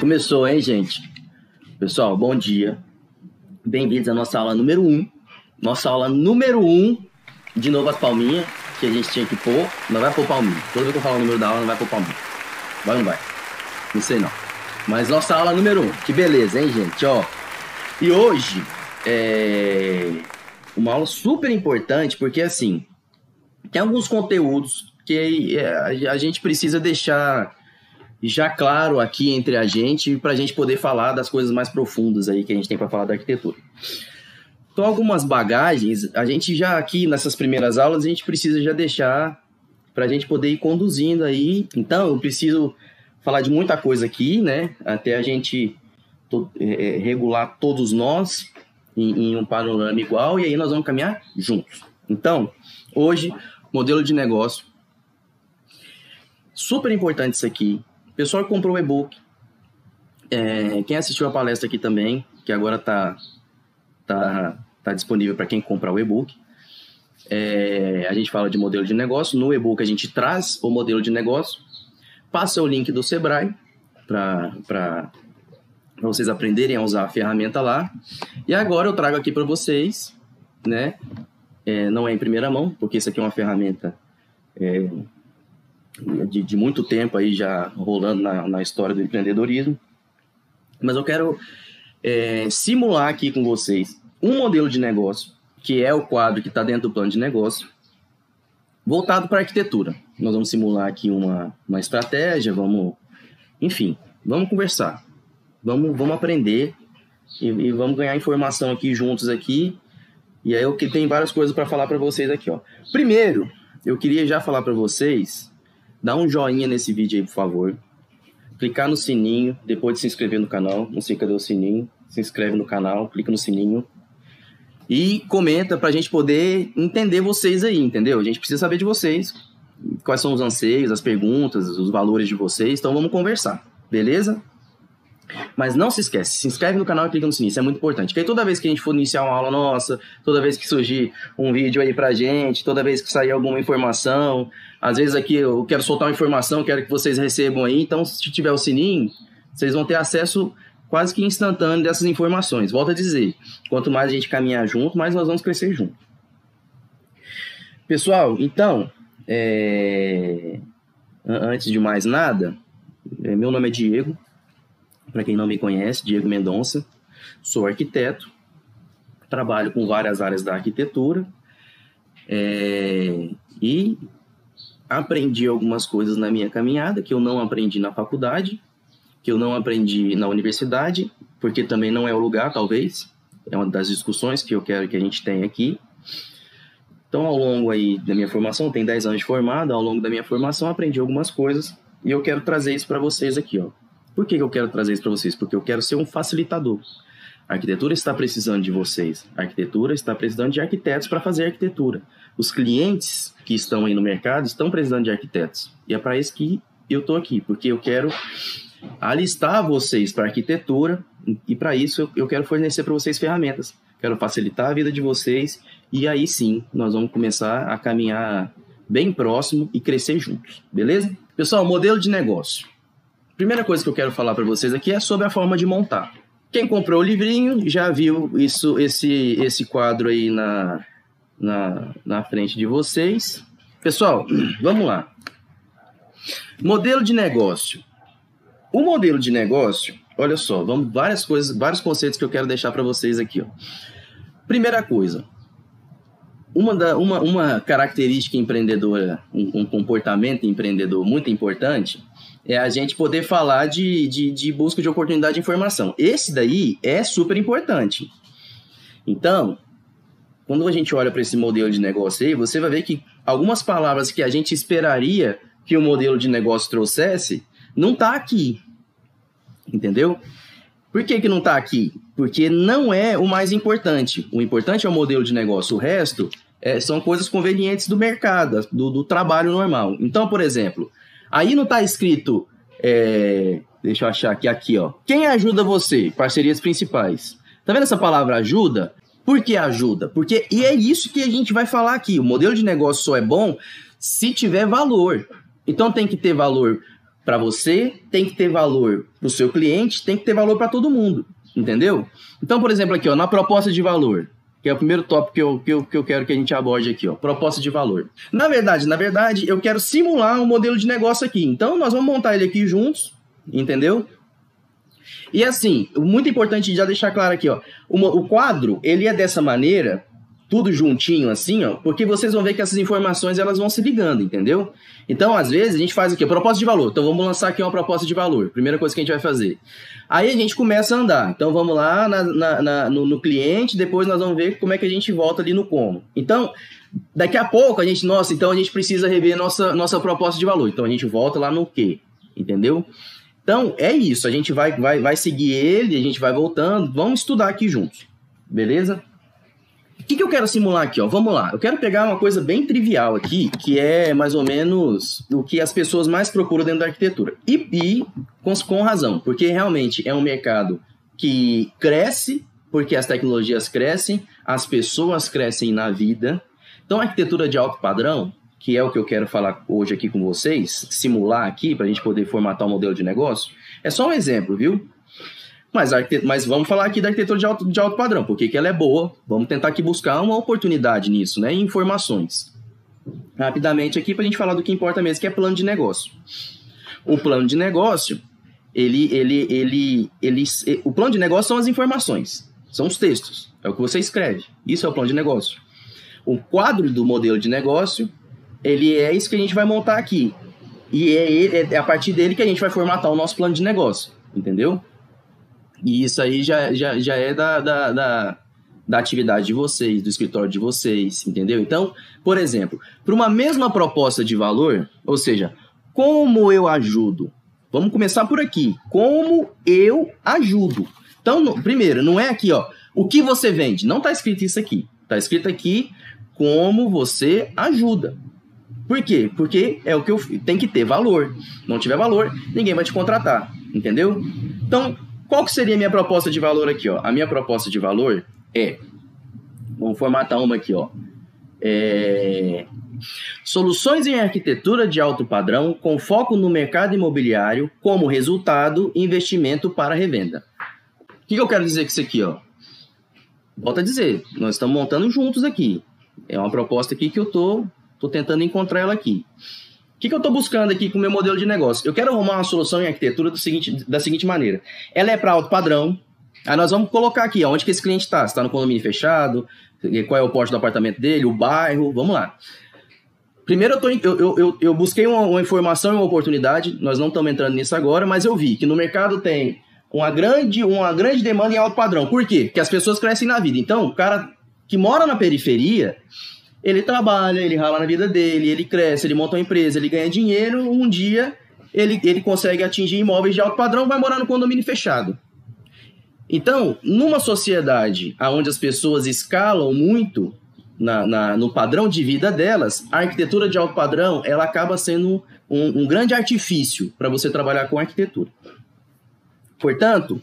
Começou, hein, gente? Pessoal, bom dia. Bem-vindos à nossa aula número 1. Um. Nossa aula número 1. Um. De novo as palminhas, que a gente tinha que pôr. Não vai pôr palminha. Toda vez que eu falar o número da aula, não vai pôr palminha. Vai ou não vai? Não sei não. Mas nossa aula número 1. Um. Que beleza, hein, gente? Ó. E hoje é uma aula super importante, porque assim, tem alguns conteúdos que é, a gente precisa deixar já claro aqui entre a gente para a gente poder falar das coisas mais profundas aí que a gente tem para falar da arquitetura. Então, algumas bagagens, a gente já aqui nessas primeiras aulas, a gente precisa já deixar para a gente poder ir conduzindo aí. Então, eu preciso falar de muita coisa aqui, né? Até a gente é, é, regular todos nós em, em um panorama igual e aí nós vamos caminhar juntos. Então, hoje, modelo de negócio. Super importante isso aqui pessoal que comprou o e-book, é, quem assistiu a palestra aqui também, que agora está tá, tá disponível para quem comprar o e-book, é, a gente fala de modelo de negócio. No e-book a gente traz o modelo de negócio, passa o link do Sebrae para vocês aprenderem a usar a ferramenta lá. E agora eu trago aqui para vocês, né? É, não é em primeira mão, porque isso aqui é uma ferramenta é, de, de muito tempo aí já rolando na, na história do empreendedorismo. Mas eu quero é, simular aqui com vocês um modelo de negócio, que é o quadro que está dentro do plano de negócio, voltado para arquitetura. Nós vamos simular aqui uma, uma estratégia, vamos, enfim, vamos conversar, vamos, vamos aprender e, e vamos ganhar informação aqui juntos aqui. E aí eu que tem várias coisas para falar para vocês aqui, ó. Primeiro, eu queria já falar para vocês Dá um joinha nesse vídeo aí, por favor. Clicar no sininho, depois de se inscrever no canal. Não sei cadê o sininho. Se inscreve no canal, clica no sininho. E comenta pra gente poder entender vocês aí, entendeu? A gente precisa saber de vocês. Quais são os anseios, as perguntas, os valores de vocês. Então vamos conversar, beleza? Mas não se esquece, se inscreve no canal e clica no sininho, isso é muito importante. Porque toda vez que a gente for iniciar uma aula nossa, toda vez que surgir um vídeo aí pra gente, toda vez que sair alguma informação, às vezes aqui eu quero soltar uma informação, quero que vocês recebam aí, então se tiver o sininho, vocês vão ter acesso quase que instantâneo dessas informações. Volto a dizer, quanto mais a gente caminhar junto, mais nós vamos crescer junto. Pessoal, então, é... antes de mais nada, é, meu nome é Diego, para quem não me conhece, Diego Mendonça, sou arquiteto, trabalho com várias áreas da arquitetura é, e aprendi algumas coisas na minha caminhada que eu não aprendi na faculdade, que eu não aprendi na universidade, porque também não é o lugar, talvez. É uma das discussões que eu quero que a gente tenha aqui. Então, ao longo aí da minha formação, tem 10 anos de formado, ao longo da minha formação aprendi algumas coisas e eu quero trazer isso para vocês aqui, ó. Por que eu quero trazer isso para vocês? Porque eu quero ser um facilitador. A arquitetura está precisando de vocês. A arquitetura está precisando de arquitetos para fazer arquitetura. Os clientes que estão aí no mercado estão precisando de arquitetos. E é para isso que eu estou aqui, porque eu quero alistar vocês para arquitetura e para isso eu quero fornecer para vocês ferramentas. Quero facilitar a vida de vocês e aí sim nós vamos começar a caminhar bem próximo e crescer juntos, beleza? Pessoal, modelo de negócio. Primeira coisa que eu quero falar para vocês aqui é sobre a forma de montar. Quem comprou o livrinho já viu isso, esse, esse quadro aí na, na, na frente de vocês. Pessoal, vamos lá. Modelo de negócio. O modelo de negócio, olha só, vamos várias coisas, vários conceitos que eu quero deixar para vocês aqui. Ó. Primeira coisa, uma, da, uma, uma característica empreendedora, um, um comportamento empreendedor muito importante é a gente poder falar de, de, de busca de oportunidade de informação. Esse daí é super importante. Então, quando a gente olha para esse modelo de negócio aí, você vai ver que algumas palavras que a gente esperaria que o modelo de negócio trouxesse, não está aqui. Entendeu? Por que, que não está aqui? Porque não é o mais importante. O importante é o modelo de negócio. O resto é, são coisas convenientes do mercado, do, do trabalho normal. Então, por exemplo, Aí não tá escrito. É, deixa eu achar aqui, aqui, ó. Quem ajuda você? Parcerias principais. Tá vendo essa palavra ajuda? Por que ajuda? Porque e é isso que a gente vai falar aqui. O modelo de negócio só é bom se tiver valor. Então tem que ter valor para você, tem que ter valor para o seu cliente, tem que ter valor para todo mundo, entendeu? Então, por exemplo, aqui, ó, na proposta de valor, que é o primeiro tópico que eu, que, eu, que eu quero que a gente aborde aqui, ó, proposta de valor. Na verdade, na verdade, eu quero simular um modelo de negócio aqui. Então, nós vamos montar ele aqui juntos, entendeu? E assim, muito importante já deixar claro aqui, ó, o, o quadro, ele é dessa maneira, tudo juntinho assim, ó, porque vocês vão ver que essas informações elas vão se ligando, entendeu? Então, às vezes, a gente faz aqui, proposta de valor. Então, vamos lançar aqui uma proposta de valor. Primeira coisa que a gente vai fazer. Aí a gente começa a andar. Então, vamos lá na, na, na, no, no, cliente, depois nós vamos ver como é que a gente volta ali no como. Então, daqui a pouco a gente, nossa, então a gente precisa rever nossa, nossa proposta de valor. Então, a gente volta lá no quê? Entendeu? Então, é isso. A gente vai, vai, vai seguir ele, a gente vai voltando. Vamos estudar aqui juntos. Beleza? O que, que eu quero simular aqui? Ó? Vamos lá. Eu quero pegar uma coisa bem trivial aqui, que é mais ou menos o que as pessoas mais procuram dentro da arquitetura. E, e com, com razão, porque realmente é um mercado que cresce, porque as tecnologias crescem, as pessoas crescem na vida. Então, a arquitetura de alto padrão, que é o que eu quero falar hoje aqui com vocês, simular aqui para a gente poder formatar um modelo de negócio, é só um exemplo, viu? Mas, mas vamos falar aqui da arquitetura de alto, de alto padrão, porque que ela é boa. Vamos tentar aqui buscar uma oportunidade nisso, né? Informações. Rapidamente aqui para a gente falar do que importa mesmo, que é plano de negócio. O plano de negócio, ele, ele, ele, ele, o plano de negócio são as informações, são os textos, é o que você escreve. Isso é o plano de negócio. O quadro do modelo de negócio, ele é isso que a gente vai montar aqui. E é, é a partir dele que a gente vai formatar o nosso plano de negócio, entendeu? E isso aí já, já, já é da, da, da, da atividade de vocês, do escritório de vocês, entendeu? Então, por exemplo, para uma mesma proposta de valor, ou seja, como eu ajudo? Vamos começar por aqui. Como eu ajudo? Então, no, primeiro, não é aqui, ó, o que você vende. Não está escrito isso aqui. Está escrito aqui como você ajuda. Por quê? Porque é o que eu tem que ter valor. Não tiver valor, ninguém vai te contratar, entendeu? Então, qual que seria a minha proposta de valor aqui, ó? A minha proposta de valor é, vamos formatar uma aqui, ó. É, soluções em arquitetura de alto padrão com foco no mercado imobiliário, como resultado, investimento para revenda. O que, que eu quero dizer com isso aqui, ó? Volto a dizer, nós estamos montando juntos aqui. É uma proposta aqui que eu tô, tô tentando encontrar ela aqui. O que, que eu estou buscando aqui com o meu modelo de negócio? Eu quero arrumar uma solução em arquitetura seguinte, da seguinte maneira. Ela é para alto padrão. Aí nós vamos colocar aqui, onde que esse cliente está. está no condomínio fechado, qual é o porte do apartamento dele, o bairro, vamos lá. Primeiro, eu, tô, eu, eu, eu busquei uma, uma, informação e uma oportunidade, nós não estamos entrando nisso agora, mas eu vi que no mercado tem uma grande, uma grande demanda em alto padrão. Por quê? Porque as pessoas crescem na vida. Então, o cara que mora na periferia, ele trabalha, ele rala na vida dele, ele cresce, ele monta uma empresa, ele ganha dinheiro, um dia ele, ele consegue atingir imóveis de alto padrão, vai morar no condomínio fechado. Então, numa sociedade onde as pessoas escalam muito na, na, no padrão de vida delas, a arquitetura de alto padrão ela acaba sendo um, um grande artifício para você trabalhar com arquitetura. Portanto,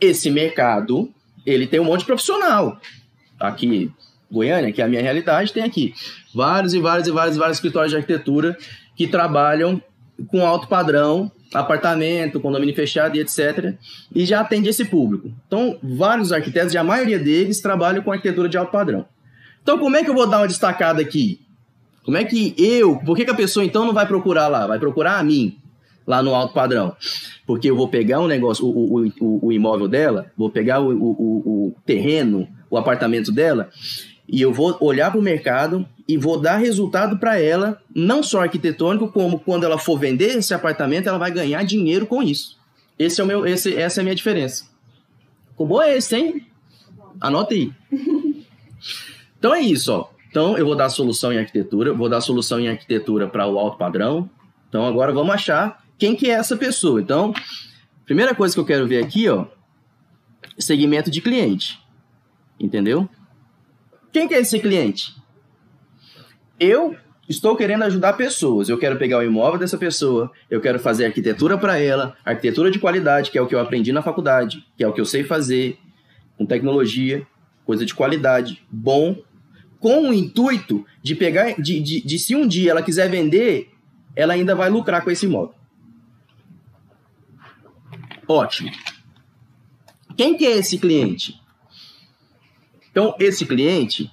esse mercado ele tem um monte de profissional. Aqui, Goiânia, que é a minha realidade, tem aqui vários e vários e vários, vários escritórios de arquitetura que trabalham com alto padrão, apartamento, condomínio fechado e etc. E já atende esse público. Então, vários arquitetos, e a maioria deles, trabalham com arquitetura de alto padrão. Então, como é que eu vou dar uma destacada aqui? Como é que eu, por que, que a pessoa então não vai procurar lá? Vai procurar a mim, lá no alto padrão. Porque eu vou pegar um negócio, o, o, o, o imóvel dela, vou pegar o, o, o terreno, o apartamento dela, e eu vou olhar para o mercado e vou dar resultado para ela, não só arquitetônico, como quando ela for vender esse apartamento, ela vai ganhar dinheiro com isso. Esse é o meu, esse, essa é a minha diferença. Ficou bom esse, hein? Anota aí. Então é isso, ó. Então eu vou dar solução em arquitetura, vou dar solução em arquitetura para o alto padrão. Então agora vamos achar quem que é essa pessoa. Então, primeira coisa que eu quero ver aqui, ó, segmento de cliente. Entendeu? Quem que é esse cliente? Eu estou querendo ajudar pessoas. Eu quero pegar o imóvel dessa pessoa, eu quero fazer arquitetura para ela, arquitetura de qualidade, que é o que eu aprendi na faculdade, que é o que eu sei fazer, com tecnologia, coisa de qualidade, bom, com o intuito de pegar, de, de, de se um dia ela quiser vender, ela ainda vai lucrar com esse imóvel. Ótimo. Quem que é esse cliente? Então, esse cliente,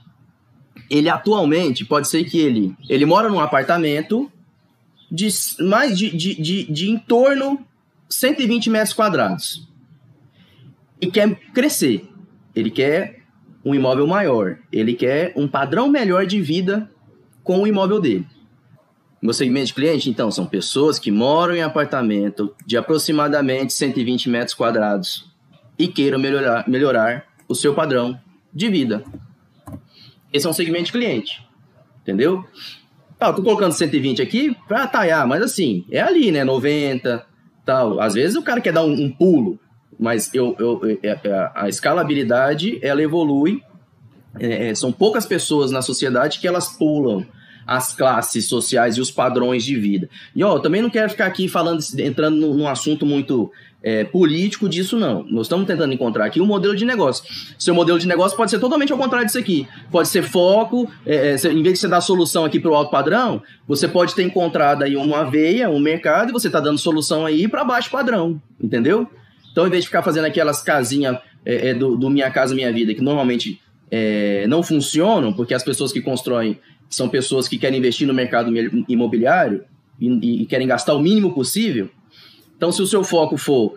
ele atualmente, pode ser que ele, ele mora num apartamento de mais de, de, de, de em torno 120 metros quadrados e quer crescer. Ele quer um imóvel maior. Ele quer um padrão melhor de vida com o imóvel dele. Meu segmento de cliente, então, são pessoas que moram em apartamento de aproximadamente 120 metros quadrados e queiram melhorar, melhorar o seu padrão de vida. Esse é um segmento de cliente. Entendeu? Tá, tô colocando 120 aqui para talhar, mas assim, é ali, né? 90, tal. Às vezes o cara quer dar um, um pulo, mas eu, eu, é, é, a escalabilidade, ela evolui. É, são poucas pessoas na sociedade que elas pulam as classes sociais e os padrões de vida. E ó, eu também não quero ficar aqui falando, entrando num assunto muito é, político disso, não. Nós estamos tentando encontrar aqui um modelo de negócio. Seu modelo de negócio pode ser totalmente ao contrário disso aqui. Pode ser foco, é, é, em vez de você dar solução aqui para o alto padrão, você pode ter encontrado aí uma veia, um mercado, e você está dando solução aí para baixo padrão, entendeu? Então, em vez de ficar fazendo aquelas casinhas é, é, do, do Minha Casa Minha Vida, que normalmente é, não funcionam, porque as pessoas que constroem são pessoas que querem investir no mercado imobiliário e, e querem gastar o mínimo possível. Então, se o seu foco for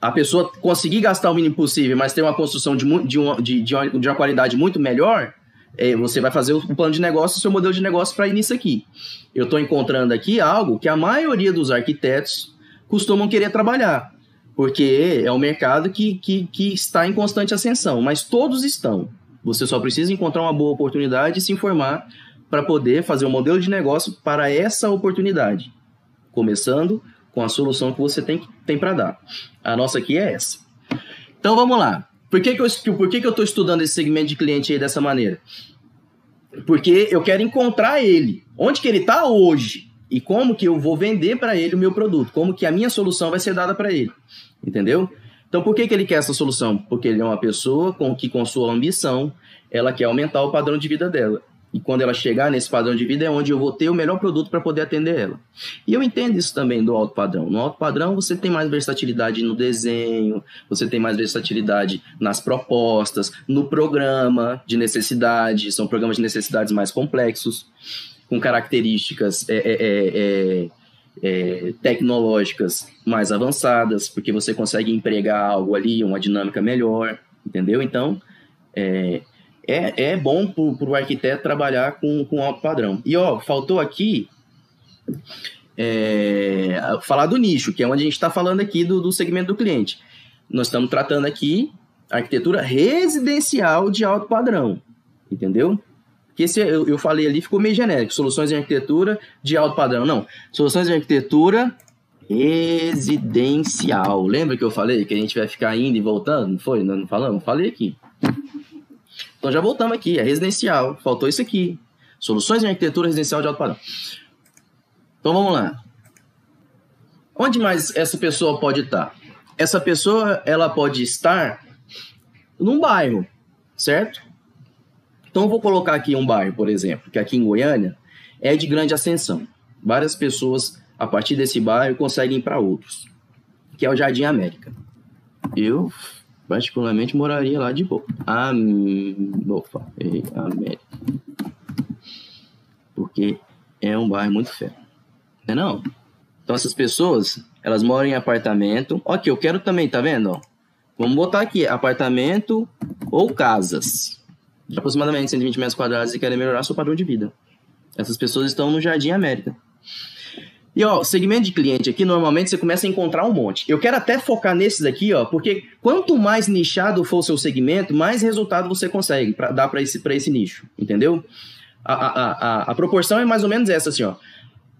a pessoa conseguir gastar o mínimo possível, mas ter uma construção de, de, uma, de, de, uma, de uma qualidade muito melhor, é, você vai fazer o plano de negócio, o seu modelo de negócio para ir nisso aqui. Eu estou encontrando aqui algo que a maioria dos arquitetos costumam querer trabalhar, porque é um mercado que, que, que está em constante ascensão, mas todos estão. Você só precisa encontrar uma boa oportunidade e se informar para poder fazer um modelo de negócio para essa oportunidade. Começando com a solução que você tem, tem para dar. A nossa aqui é essa. Então vamos lá. Por que, que eu que, que estou estudando esse segmento de cliente aí dessa maneira? Porque eu quero encontrar ele. Onde que ele está hoje? E como que eu vou vender para ele o meu produto? Como que a minha solução vai ser dada para ele? Entendeu? Então, por que, que ele quer essa solução? Porque ele é uma pessoa com que, com sua ambição, ela quer aumentar o padrão de vida dela. E quando ela chegar nesse padrão de vida é onde eu vou ter o melhor produto para poder atender ela. E eu entendo isso também do alto padrão. No alto padrão você tem mais versatilidade no desenho, você tem mais versatilidade nas propostas, no programa de necessidade, são programas de necessidades mais complexos, com características é, é, é, é, é tecnológicas mais avançadas, porque você consegue empregar algo ali, uma dinâmica melhor, entendeu? Então, é, é, é bom para o arquiteto trabalhar com, com alto padrão. E ó, faltou aqui é, falar do nicho, que é onde a gente está falando aqui do, do segmento do cliente. Nós estamos tratando aqui arquitetura residencial de alto padrão, entendeu? Que esse eu, eu falei ali ficou meio genérico, soluções em arquitetura de alto padrão. Não, soluções em arquitetura residencial. Lembra que eu falei que a gente vai ficar indo e voltando? Não foi? Não falamos? Falei aqui. Então já voltamos aqui, é residencial. Faltou isso aqui. Soluções em arquitetura residencial de alto padrão. Então vamos lá. Onde mais essa pessoa pode estar? Essa pessoa ela pode estar num bairro, certo? Então eu vou colocar aqui um bairro, por exemplo, que aqui em Goiânia é de grande ascensão. Várias pessoas a partir desse bairro conseguem ir para outros, que é o Jardim América. Eu particularmente moraria lá de boa. Ah, opa, América. Porque é um bairro muito fero. Não é não? Então essas pessoas, elas moram em apartamento. Ok, eu quero também, tá vendo? Vamos botar aqui, apartamento ou casas. De aproximadamente 120 metros quadrados e querem melhorar seu padrão de vida. Essas pessoas estão no Jardim América. E ó, segmento de cliente aqui, normalmente você começa a encontrar um monte. Eu quero até focar nesses aqui, ó, porque quanto mais nichado for o seu segmento, mais resultado você consegue para dar para esse, esse nicho, entendeu? A, a, a, a proporção é mais ou menos essa, assim, ó.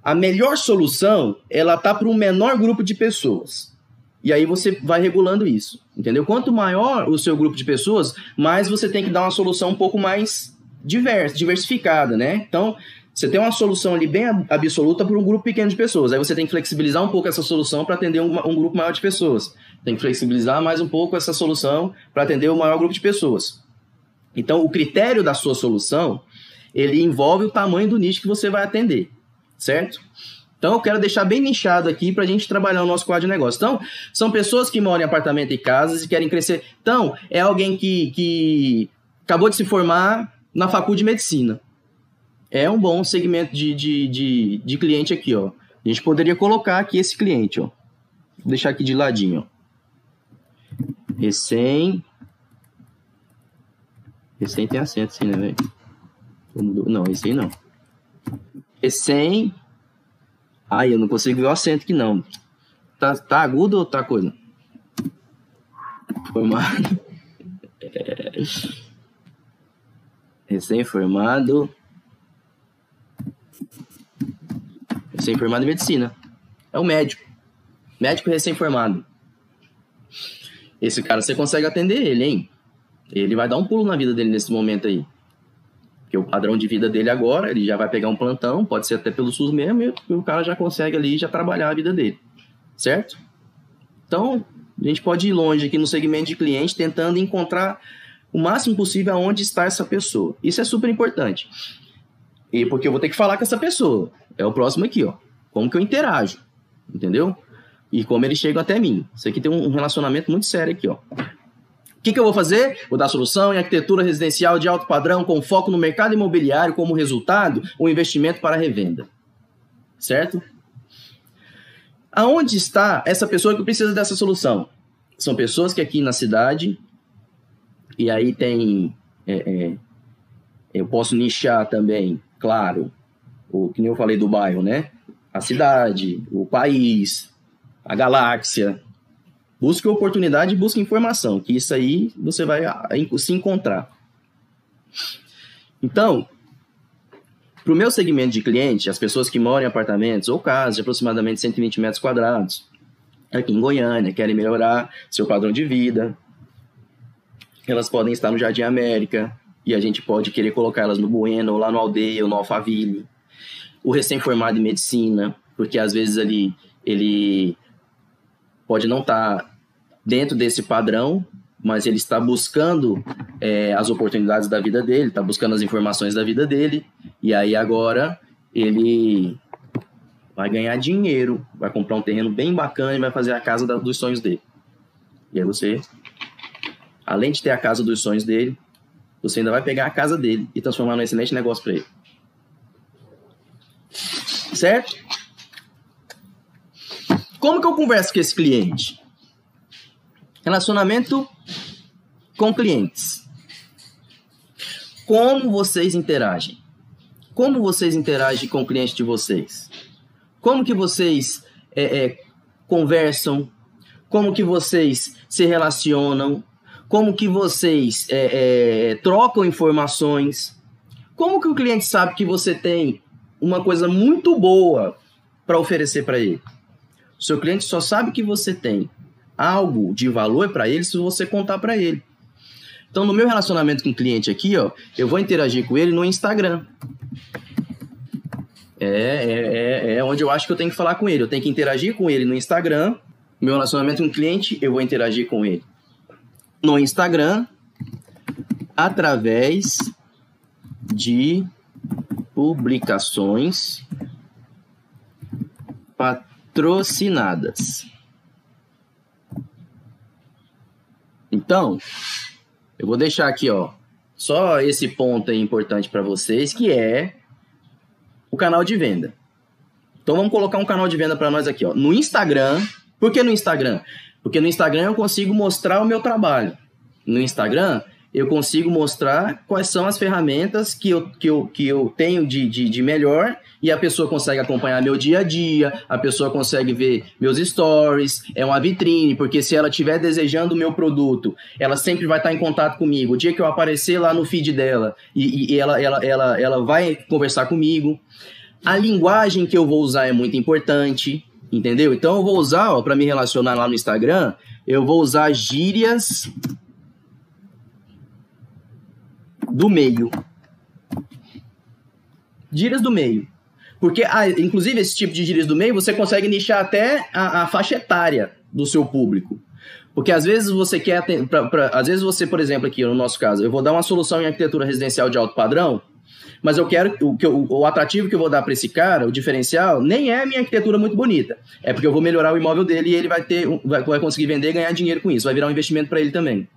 A melhor solução, ela tá para um menor grupo de pessoas. E aí você vai regulando isso, entendeu? Quanto maior o seu grupo de pessoas, mais você tem que dar uma solução um pouco mais diversa, diversificada, né? Então, você tem uma solução ali bem absoluta para um grupo pequeno de pessoas. Aí você tem que flexibilizar um pouco essa solução para atender um, um, grupo maior de pessoas. Tem que flexibilizar mais um pouco essa solução para atender o um maior grupo de pessoas. Então, o critério da sua solução, ele envolve o tamanho do nicho que você vai atender, certo? Então, eu quero deixar bem nichado aqui para a gente trabalhar o nosso quadro de negócio. Então, são pessoas que moram em apartamento e casas e querem crescer. Então, é alguém que, que acabou de se formar na faculdade de medicina. É um bom segmento de, de, de, de cliente aqui, ó. A gente poderia colocar aqui esse cliente, ó. Vou deixar aqui de ladinho, ó. Recém. Recém tem acento, sim, né, velho? Não, esse aí não. Recém Ai, eu não consigo ver o acento aqui não. Tá, tá agudo ou tá coisa? Formado. Recém-formado. Recém-formado em medicina. É o médico. Médico recém-formado. Esse cara você consegue atender ele, hein? Ele vai dar um pulo na vida dele nesse momento aí. Porque o padrão de vida dele agora, ele já vai pegar um plantão, pode ser até pelo SUS mesmo, e o cara já consegue ali já trabalhar a vida dele. Certo? Então, a gente pode ir longe aqui no segmento de cliente, tentando encontrar o máximo possível aonde está essa pessoa. Isso é super importante. E porque eu vou ter que falar com essa pessoa. É o próximo aqui, ó. Como que eu interajo, entendeu? E como eles chegam até mim. Isso aqui tem um relacionamento muito sério aqui, ó. O que, que, eu vou fazer? Vou dar solução em arquitetura residencial de alto padrão com foco no mercado imobiliário como resultado, o investimento para revenda. Certo? Aonde está essa pessoa que precisa dessa solução? São pessoas que aqui na cidade, e aí tem. É, é, eu posso nichar também, claro, o que nem eu falei do bairro, né? A cidade, o país, a galáxia, Busque oportunidade e busque informação, que isso aí você vai ah, se encontrar. Então, para o meu segmento de cliente, as pessoas que moram em apartamentos ou casas de aproximadamente 120 metros quadrados, aqui em Goiânia, querem melhorar seu padrão de vida, elas podem estar no Jardim América, e a gente pode querer colocar elas no Bueno, ou lá no Aldeia, ou no Alphaville. O recém-formado em medicina, porque às vezes ali ele pode não estar tá dentro desse padrão, mas ele está buscando é, as oportunidades da vida dele, está buscando as informações da vida dele, e aí agora ele vai ganhar dinheiro, vai comprar um terreno bem bacana e vai fazer a casa da, dos sonhos dele. E aí você, além de ter a casa dos sonhos dele, você ainda vai pegar a casa dele e transformar num excelente negócio para ele. Certo? Como que eu converso com esse cliente? Relacionamento com clientes. Como vocês interagem? Como vocês interagem com o cliente de vocês? Como que vocês é, é, conversam? Como que vocês se relacionam? Como que vocês é, é trocam informações? Como que o cliente sabe que você tem uma coisa muito boa para oferecer para ele? O seu cliente só sabe que você tem algo de valor para ele se você contar para ele. Então, no meu relacionamento com o cliente aqui, ó, eu vou interagir com ele no Instagram. É, é, é, é onde eu acho que eu tenho que falar com ele. Eu tenho que interagir com ele no Instagram. Meu relacionamento com o cliente, eu vou interagir com ele no Instagram através de publicações patrocinadas. Então, eu vou deixar aqui, ó, só esse ponto aí importante para vocês, que é o canal de venda. Então vamos colocar um canal de venda para nós aqui, ó, no Instagram. Por que no Instagram? Porque no Instagram eu consigo mostrar o meu trabalho. No Instagram eu consigo mostrar quais são as ferramentas que eu, que eu, que eu tenho de, de, de, melhor e a pessoa consegue acompanhar meu dia a dia, a pessoa consegue ver meus stories, é uma vitrine, porque se ela estiver desejando o meu produto, ela sempre vai estar em contato comigo. O dia que eu aparecer lá no feed dela e, e ela, ela, ela, ela vai conversar comigo. A linguagem que eu vou usar é muito importante, entendeu? Então eu vou usar, para me relacionar lá no Instagram, eu vou usar gírias do meio. Gírias do meio. Porque, ah, inclusive, esse tipo de gírias do meio, você consegue nichar até a, a faixa etária do seu público. Porque às vezes você quer. Pra, pra, às vezes você, por exemplo, aqui no nosso caso, eu vou dar uma solução em arquitetura residencial de alto padrão. Mas eu quero o, que eu, o atrativo que eu vou dar para esse cara, o diferencial, nem é a minha arquitetura muito bonita. É porque eu vou melhorar o imóvel dele e ele vai ter, vai, vai conseguir vender e ganhar dinheiro com isso. Vai virar um investimento para ele também.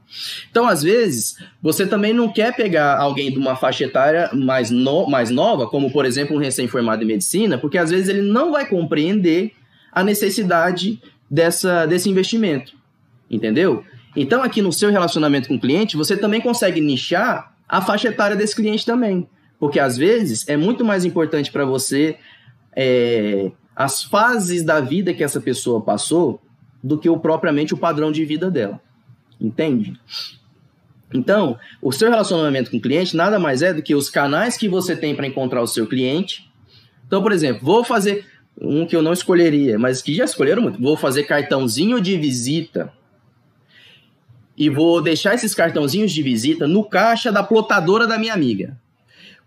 Então, às vezes, você também não quer pegar alguém de uma faixa etária mais, no, mais nova, como por exemplo um recém-formado em medicina, porque às vezes ele não vai compreender a necessidade dessa, desse investimento. Entendeu? Então, aqui no seu relacionamento com o cliente, você também consegue nichar a faixa etária desse cliente também. Porque às vezes é muito mais importante para você é, as fases da vida que essa pessoa passou do que o, propriamente o padrão de vida dela. Entende? Então, o seu relacionamento com o cliente nada mais é do que os canais que você tem para encontrar o seu cliente. Então, por exemplo, vou fazer um que eu não escolheria, mas que já escolheram muito. Vou fazer cartãozinho de visita e vou deixar esses cartãozinhos de visita no caixa da plotadora da minha amiga.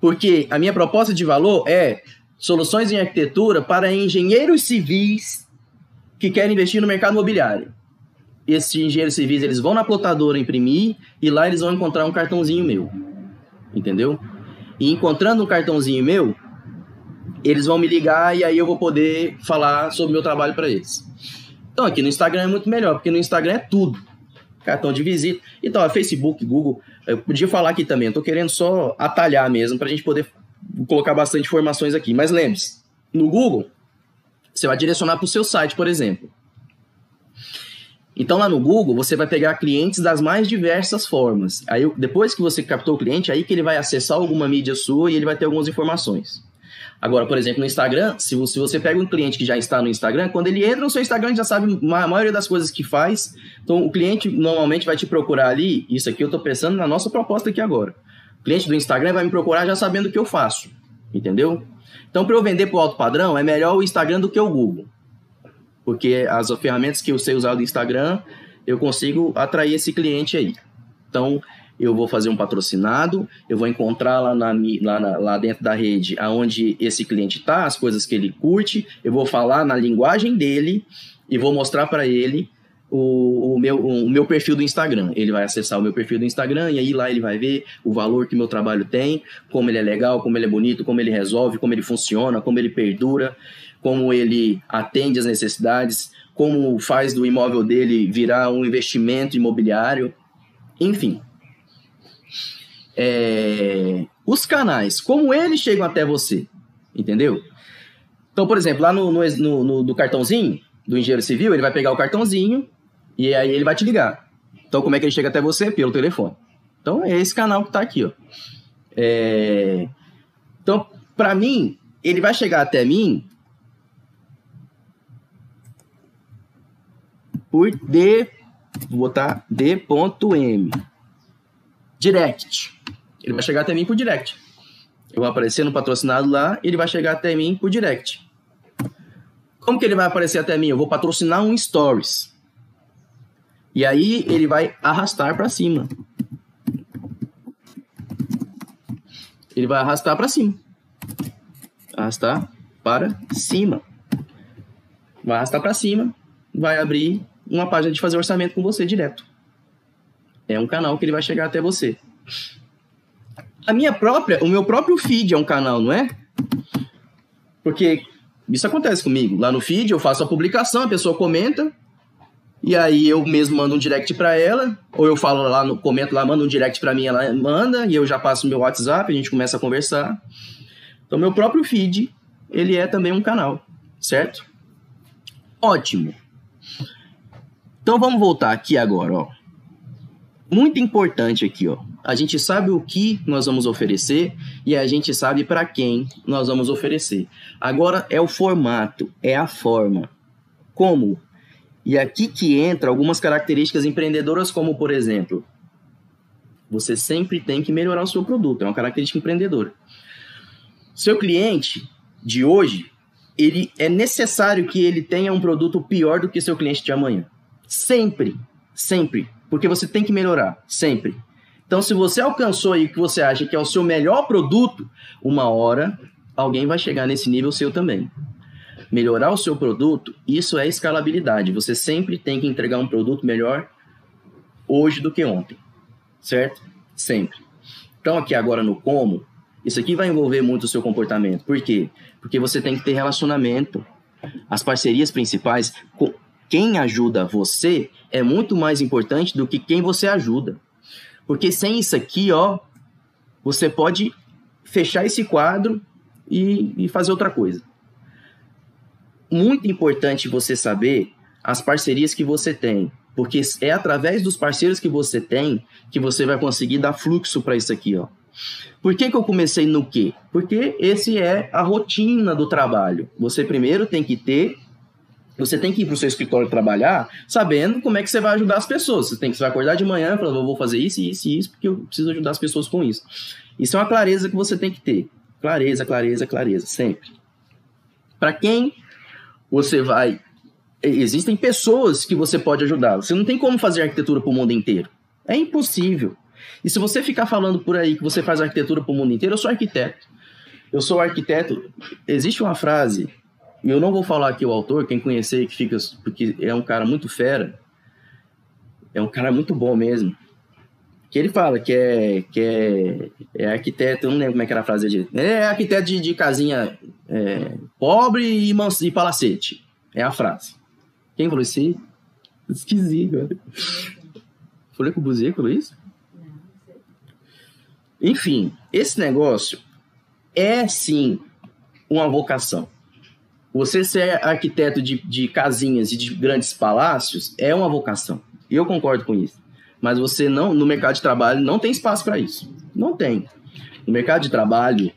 Porque a minha proposta de valor é soluções em arquitetura para engenheiros civis que querem investir no mercado imobiliário. Esses engenheiros civis, eles vão na plotadora imprimir e lá eles vão encontrar um cartãozinho meu. Entendeu? E encontrando um cartãozinho meu, eles vão me ligar e aí eu vou poder falar sobre o meu trabalho para eles. Então aqui no Instagram é muito melhor, porque no Instagram é tudo. Cartão de visita. Então, é Facebook, Google, eu podia falar aqui também, eu tô querendo só atalhar mesmo para a gente poder colocar bastante informações aqui. Mas lembre-se, no Google, você vai direcionar para o seu site, por exemplo. Então lá no Google você vai pegar clientes das mais diversas formas. Aí depois que você captou o cliente, aí que ele vai acessar alguma mídia sua e ele vai ter algumas informações. Agora, por exemplo, no Instagram, se você, pega um cliente que já está no Instagram, quando ele entra no seu Instagram, ele já sabe a maioria das coisas que faz. Então, o cliente normalmente vai te procurar ali. Isso aqui eu estou pensando na nossa proposta aqui agora. O cliente do Instagram vai me procurar já sabendo o que eu faço. Entendeu? Então, para eu vender para o alto padrão, é melhor o Instagram do que o Google. Porque as ferramentas que eu sei usar do Instagram, eu consigo atrair esse cliente aí. Então, eu vou fazer um patrocinado, eu vou encontrar lá, na, lá, na, lá dentro da rede aonde esse cliente está, as coisas que ele curte, eu vou falar na linguagem dele e vou mostrar para ele o, o, meu, o meu perfil do Instagram. Ele vai acessar o meu perfil do Instagram e aí lá ele vai ver o valor que meu trabalho tem, como ele é legal, como ele é bonito, como ele resolve, como ele funciona, como ele perdura, como ele atende as necessidades, como faz do imóvel dele virar um investimento imobiliário, enfim é, os canais, como eles chegam até você, entendeu? Então, por exemplo, lá no, no, no, do cartãozinho do engenheiro civil, ele vai pegar o cartãozinho e aí ele vai te ligar. Então, como é que ele chega até você? Pelo telefone. Então, é esse canal que está aqui, ó. É... Então, para mim, ele vai chegar até mim por D, vou botar D.M. Direct. Ele vai chegar até mim por direct. Eu vou aparecer no patrocinado lá, ele vai chegar até mim por direct. Como que ele vai aparecer até mim? Eu vou patrocinar um stories. E aí ele vai arrastar para cima. Ele vai arrastar para cima. Arrastar para cima. Vai arrastar para cima, vai abrir uma página de fazer orçamento com você direto. É um canal que ele vai chegar até você. A minha própria, o meu próprio feed é um canal, não é? Porque isso acontece comigo. Lá no feed eu faço a publicação, a pessoa comenta, e aí eu mesmo mando um direct para ela, ou eu falo lá no comento lá, mando um direct para mim, ela manda, e eu já passo meu WhatsApp, a gente começa a conversar. Então meu próprio feed, ele é também um canal, certo? Ótimo. Então vamos voltar aqui agora, ó muito importante aqui, ó. A gente sabe o que nós vamos oferecer e a gente sabe para quem nós vamos oferecer. Agora é o formato, é a forma. Como? E aqui que entra algumas características empreendedoras, como por exemplo, você sempre tem que melhorar o seu produto, é uma característica empreendedora. Seu cliente de hoje, ele é necessário que ele tenha um produto pior do que seu cliente de amanhã. Sempre, sempre porque você tem que melhorar, sempre. Então, se você alcançou aí o que você acha que é o seu melhor produto, uma hora alguém vai chegar nesse nível seu também. Melhorar o seu produto, isso é escalabilidade. Você sempre tem que entregar um produto melhor hoje do que ontem, certo? Sempre. Então, aqui agora no como, Isso aqui vai envolver muito o seu comportamento. Por quê? Porque você tem que ter relacionamento. As parcerias principais, quem ajuda você é muito mais importante do que quem você ajuda. Porque sem isso aqui, ó, você pode fechar esse quadro e, e fazer outra coisa. Muito importante você saber as parcerias que você tem, porque é através dos parceiros que você tem que você vai conseguir dar fluxo para isso aqui, ó. Por que, que eu comecei no quê? Porque esse é a rotina do trabalho. Você primeiro tem que ter você tem que ir para o seu escritório trabalhar sabendo como é que você vai ajudar as pessoas. Você tem que acordar de manhã falando, eu vou fazer isso, isso e isso, porque eu preciso ajudar as pessoas com isso. Isso é uma clareza que você tem que ter. Clareza, clareza, clareza, sempre. Para quem você vai. Existem pessoas que você pode ajudar. Você não tem como fazer arquitetura para o mundo inteiro. É impossível. E se você ficar falando por aí que você faz arquitetura para o mundo inteiro, eu sou arquiteto. Eu sou arquiteto. Existe uma frase, eu não vou falar aqui o autor, quem conhecer que fica, porque é um cara muito fera, é um cara muito bom mesmo. Que ele fala que é, que é, é arquiteto, eu não lembro como é que era a frase dele. É arquiteto de, de casinha é, pobre e, mans, e palacete. É a frase. Quem falou isso? Esquisito, velho. Falei com o Buzeco, Luiz? Enfim, esse negócio é sim uma vocação. Você ser arquiteto de, de casinhas e de grandes palácios é uma vocação. Eu concordo com isso. Mas você não, no mercado de trabalho, não tem espaço para isso. Não tem. No mercado de trabalho,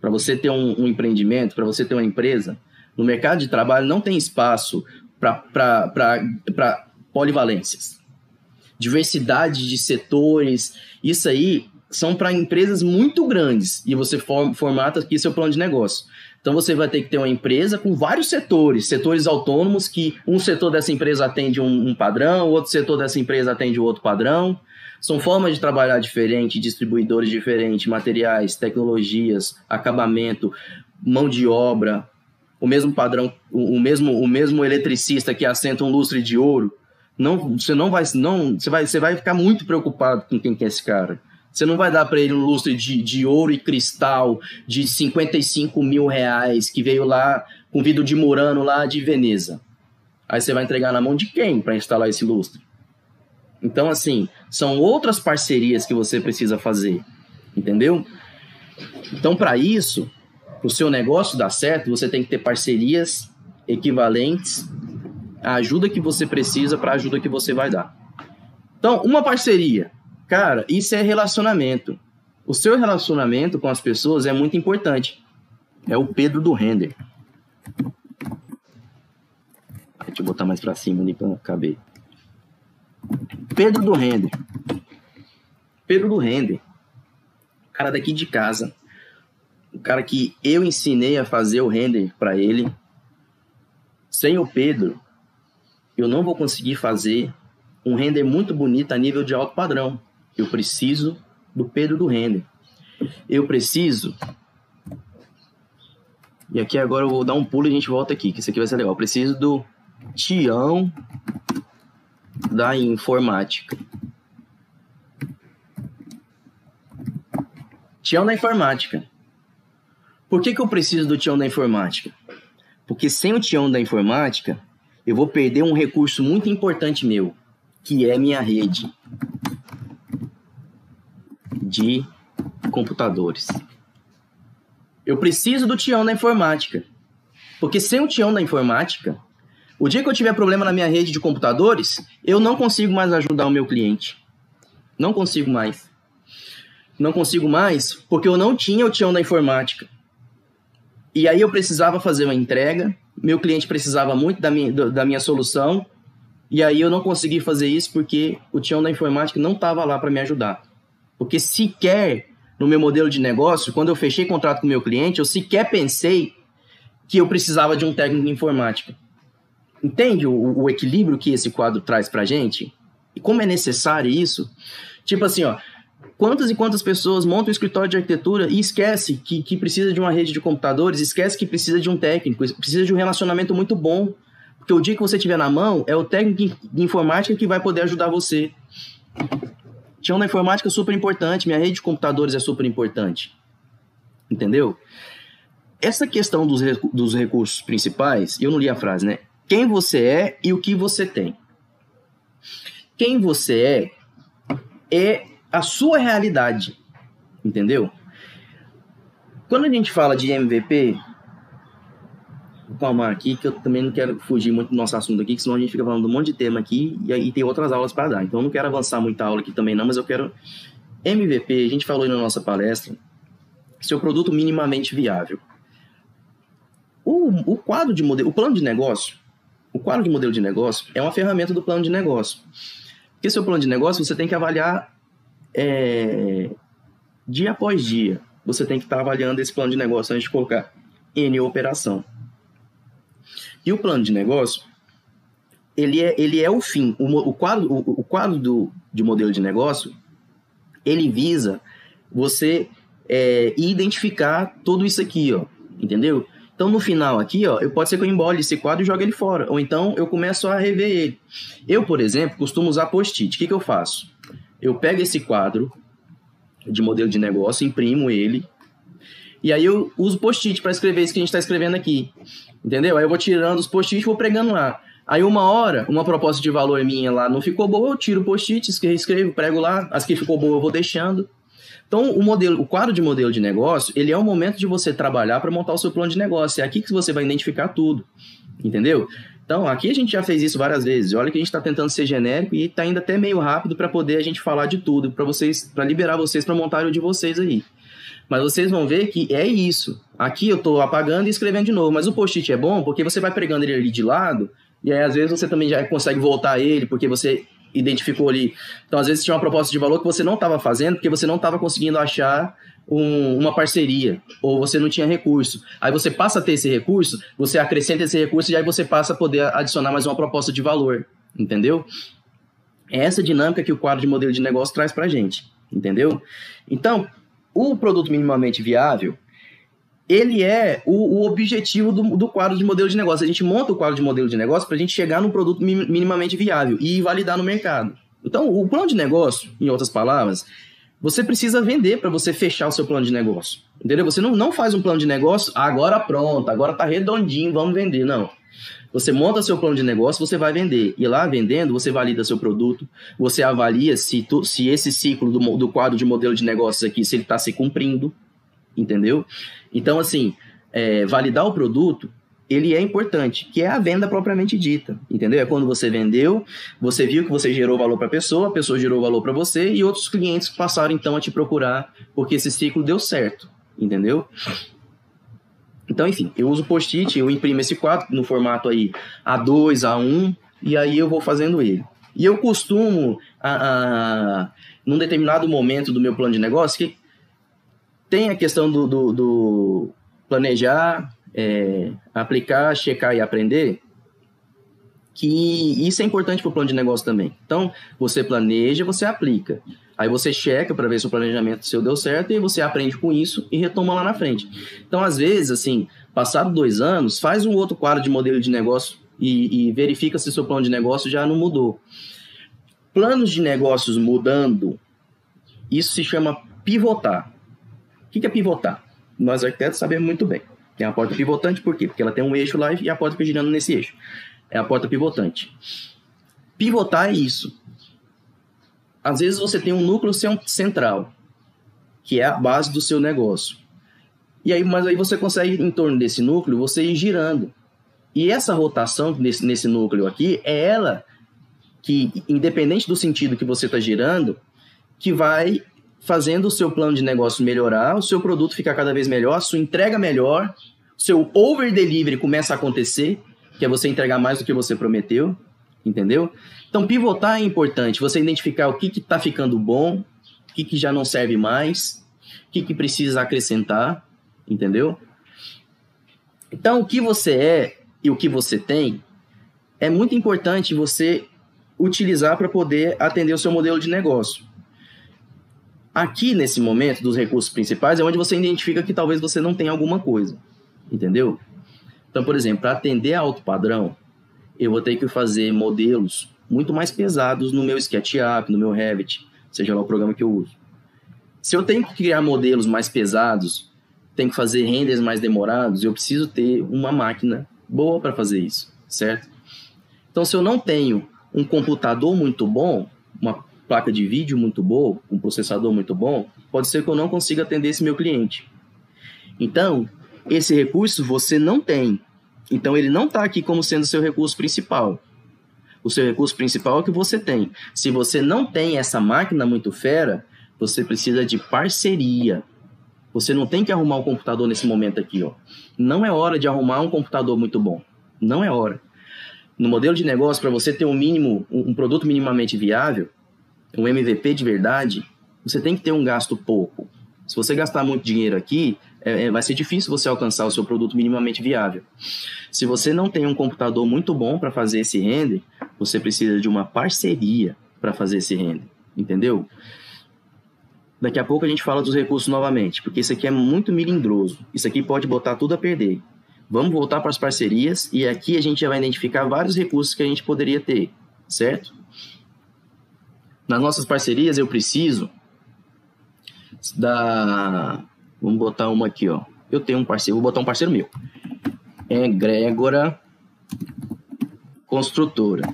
para você ter um, um empreendimento, para você ter uma empresa, no mercado de trabalho não tem espaço para polivalências. Diversidade de setores, isso aí são para empresas muito grandes e você formata aqui seu plano de negócio. Então você vai ter que ter uma empresa com vários setores, setores autônomos que um setor dessa empresa atende um, um padrão, outro setor dessa empresa atende outro padrão. São formas de trabalhar diferentes, distribuidores diferentes, materiais, tecnologias, acabamento, mão de obra, o mesmo padrão, o, o mesmo o mesmo eletricista que assenta um lustre de ouro. Não, você não vai, não, você vai, você vai ficar muito preocupado com quem que é esse cara. Você não vai dar para ele um lustre de, de ouro e cristal de 55 mil reais que veio lá com vidro de Murano lá de Veneza. Aí você vai entregar na mão de quem para instalar esse lustre? Então, assim, são outras parcerias que você precisa fazer, entendeu? Então, para isso, para o seu negócio dar certo, você tem que ter parcerias equivalentes à ajuda que você precisa para a ajuda que você vai dar. Então, uma parceria Cara, isso é relacionamento. O seu relacionamento com as pessoas é muito importante. É o Pedro do Render. Deixa eu botar mais pra cima ali pra caber. Pedro do Render. Pedro do Render. Cara daqui de casa. O cara que eu ensinei a fazer o render para ele. Sem o Pedro, eu não vou conseguir fazer um render muito bonito a nível de alto padrão. Eu preciso do Pedro do Render. Eu preciso. E aqui agora eu vou dar um pulo e a gente volta aqui, que isso aqui vai ser legal. Eu preciso do Tião da informática. Tião da informática. Por que, que eu preciso do Tião da informática? Porque sem o Tião da informática, eu vou perder um recurso muito importante meu, que é minha rede de computadores. Eu preciso do Tião da informática. Porque sem o Tião da informática, o dia que eu tiver problema na minha rede de computadores, eu não consigo mais ajudar o meu cliente. Não consigo mais. Não consigo mais porque eu não tinha o Tião da informática. E aí eu precisava fazer uma entrega, meu cliente precisava muito da minha, da minha solução, e aí eu não consegui fazer isso porque o Tião da informática não estava lá para me ajudar. Porque sequer no meu modelo de negócio, quando eu fechei contrato com meu cliente, eu sequer pensei que eu precisava de um técnico de informática. Entende o, o equilíbrio que esse quadro traz para gente? E como é necessário isso? Tipo assim, ó, quantas e quantas pessoas montam um escritório de arquitetura e esquece que, que precisa de uma rede de computadores, esquece que precisa de um técnico, precisa de um relacionamento muito bom. Porque o dia que você tiver na mão, é o técnico de informática que vai poder ajudar você. Tinha uma informática super importante, minha rede de computadores é super importante. Entendeu? Essa questão dos, dos recursos principais, eu não li a frase, né? Quem você é e o que você tem. Quem você é é a sua realidade, entendeu? Quando a gente fala de MVP, calmar aqui, que eu também não quero fugir muito do nosso assunto aqui, que senão a gente fica falando um monte de tema aqui e aí tem outras aulas para dar. Então eu não quero avançar muita aula aqui também não, mas eu quero MVP, a gente falou aí na nossa palestra, seu produto minimamente viável. O, o quadro de modelo, o plano de negócio, o quadro de modelo de negócio é uma ferramenta do plano de negócio. Porque seu plano de negócio você tem que avaliar é, dia após dia. Você tem que estar avaliando esse plano de negócio antes de colocar N operação. E o plano de negócio, ele é, ele é o fim. O, o quadro, o, o quadro do, de modelo de negócio, ele visa você é, identificar tudo isso aqui, ó, entendeu? Então, no final aqui, ó, eu pode ser que eu embole esse quadro e jogue ele fora. Ou então, eu começo a rever ele. Eu, por exemplo, costumo usar post-it. O que, que eu faço? Eu pego esse quadro de modelo de negócio, imprimo ele, e aí eu uso post-it para escrever isso que a gente está escrevendo aqui. Entendeu? Aí eu vou tirando os post-it e vou pregando lá. Aí uma hora, uma proposta de valor minha lá não ficou boa, eu tiro o post-it, escrevo, prego lá. As que ficou boa eu vou deixando. Então, o modelo, o quadro de modelo de negócio, ele é o momento de você trabalhar para montar o seu plano de negócio. É aqui que você vai identificar tudo. Entendeu? Então, aqui a gente já fez isso várias vezes. Olha que a gente está tentando ser genérico e está indo até meio rápido para poder a gente falar de tudo, para vocês, para liberar vocês para montar o de vocês aí. Mas vocês vão ver que é isso. Aqui eu estou apagando e escrevendo de novo. Mas o post-it é bom porque você vai pregando ele ali de lado e aí às vezes você também já consegue voltar ele porque você identificou ali. Então, às vezes tinha uma proposta de valor que você não estava fazendo porque você não estava conseguindo achar um, uma parceria ou você não tinha recurso. Aí você passa a ter esse recurso, você acrescenta esse recurso e aí você passa a poder adicionar mais uma proposta de valor, entendeu? É essa dinâmica que o quadro de modelo de negócio traz para a gente, entendeu? Então, o produto minimamente viável, ele é o, o objetivo do, do, quadro de modelo de negócio. A gente monta o quadro de modelo de negócio para a gente chegar num produto minimamente viável e validar no mercado. Então, o plano de negócio, em outras palavras, você precisa vender para você fechar o seu plano de negócio. Entendeu? Você não, não faz um plano de negócio, agora pronto, agora tá redondinho, vamos vender. Não. Você monta seu plano de negócio, você vai vender. E lá vendendo, você valida seu produto, você avalia se, tu, se esse ciclo do, do quadro de modelo de negócios aqui, se ele está se cumprindo. Entendeu? Então, assim, é, validar o produto, ele é importante, que é a venda propriamente dita, entendeu? É quando você vendeu, você viu que você gerou valor para a pessoa, a pessoa gerou valor para você e outros clientes passaram então a te procurar porque esse ciclo deu certo, entendeu? Então, enfim, eu uso post-it, eu imprimo esse quadro no formato aí A2, A1 e aí eu vou fazendo ele. E eu costumo, a, a, num determinado momento do meu plano de negócio, que tem a questão do, do, do planejar, é, aplicar, checar e aprender, que isso é importante para o plano de negócio também. Então, você planeja, você aplica. Aí você checa para ver se o planejamento seu deu certo e você aprende com isso e retoma lá na frente. Então, às vezes, assim, passado dois anos, faz um outro quadro de modelo de negócio e, e verifica se seu plano de negócio já não mudou. Planos de negócios mudando, isso se chama pivotar. O que é pivotar? Nós arquitetos sabemos muito bem. Tem a porta pivotante, por quê? Porque ela tem um eixo lá e a porta fica girando nesse eixo. É a porta pivotante. Pivotar é isso. Às vezes você tem um núcleo central, que é a base do seu negócio. E aí, mas aí você consegue, em torno desse núcleo, você ir girando. E essa rotação nesse, nesse núcleo aqui é ela que, independente do sentido que você está girando, que vai fazendo o seu plano de negócio melhorar, o seu produto ficar cada vez melhor, a sua entrega melhor, seu over delivery começa a acontecer, que é você entregar mais do que você prometeu, entendeu? Então pivotar é importante, você identificar o que está ficando bom, o que, que já não serve mais, o que, que precisa acrescentar, entendeu? Então o que você é e o que você tem é muito importante você utilizar para poder atender o seu modelo de negócio. Aqui, nesse momento dos recursos principais, é onde você identifica que talvez você não tenha alguma coisa. Entendeu? Então, por exemplo, para atender a alto padrão, eu vou ter que fazer modelos muito mais pesados no meu SketchUp, no meu Revit, seja lá o programa que eu uso. Se eu tenho que criar modelos mais pesados, tenho que fazer renders mais demorados, eu preciso ter uma máquina boa para fazer isso, certo? Então, se eu não tenho um computador muito bom, uma placa de vídeo muito boa, um processador muito bom, pode ser que eu não consiga atender esse meu cliente. Então, esse recurso você não tem. Então, ele não está aqui como sendo seu recurso principal. O seu recurso principal é o que você tem. Se você não tem essa máquina muito fera, você precisa de parceria. Você não tem que arrumar um computador nesse momento aqui, ó. Não é hora de arrumar um computador muito bom. Não é hora. No modelo de negócio, para você ter um mínimo, um produto minimamente viável, um MVP de verdade, você tem que ter um gasto pouco. Se você gastar muito dinheiro aqui, é, é, vai ser difícil você alcançar o seu produto minimamente viável. Se você não tem um computador muito bom para fazer esse render, você precisa de uma parceria para fazer esse render, entendeu? Daqui a pouco a gente fala dos recursos novamente, porque isso aqui é muito milindroso. Isso aqui pode botar tudo a perder. Vamos voltar para as parcerias e aqui a gente já vai identificar vários recursos que a gente poderia ter, certo? Nas nossas parcerias eu preciso da Vamos botar uma aqui, ó. Eu tenho um parceiro, vou botar um parceiro meu. Egrégora Construtora.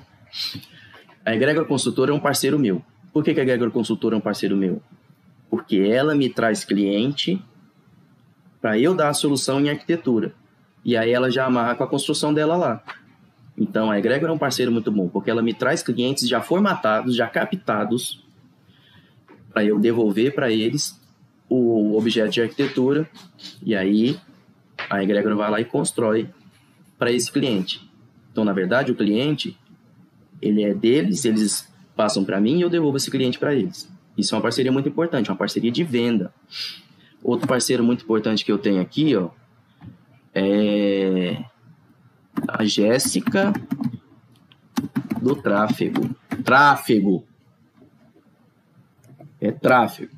A Egrégora Construtora é um parceiro meu. Por que, que a Egrégora Construtora é um parceiro meu? Porque ela me traz cliente para eu dar a solução em arquitetura. E aí ela já amarra com a construção dela lá. Então a Egrégora é um parceiro muito bom, porque ela me traz clientes já formatados, já captados, para eu devolver para eles o objeto de arquitetura e aí a egrégora vai lá e constrói para esse cliente. Então, na verdade, o cliente ele é deles, eles passam para mim e eu devolvo esse cliente para eles. Isso é uma parceria muito importante, uma parceria de venda. Outro parceiro muito importante que eu tenho aqui, ó, é a Jéssica do tráfego. Tráfego. É tráfego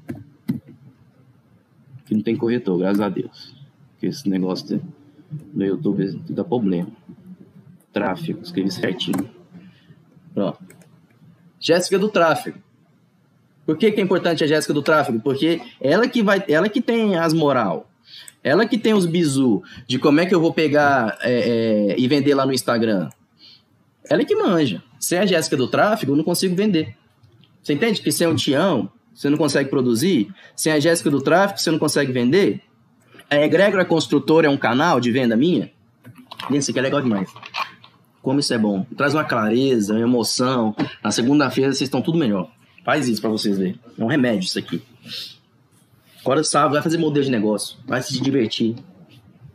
que não tem corretor, graças a Deus. Porque esse negócio no YouTube dá problema. Tráfego, escrevi certinho. Pronto. Jéssica do tráfego. Por que, que é importante a Jéssica do tráfego? Porque ela que vai, ela que tem as moral. Ela que tem os bizu de como é que eu vou pegar é, é, e vender lá no Instagram. Ela é que manja. Sem a Jéssica do tráfego, eu não consigo vender. Você entende que sem o Tião, você não consegue produzir. Sem a Jéssica do tráfico, você não consegue vender. A Egrégora Construtora é um canal de venda minha. Isso aqui é legal demais. Como isso é bom. Traz uma clareza, uma emoção. Na segunda-feira vocês estão tudo melhor. Faz isso para vocês verem. É um remédio isso aqui. Agora sabe, vai fazer modelo de negócio. Vai se divertir.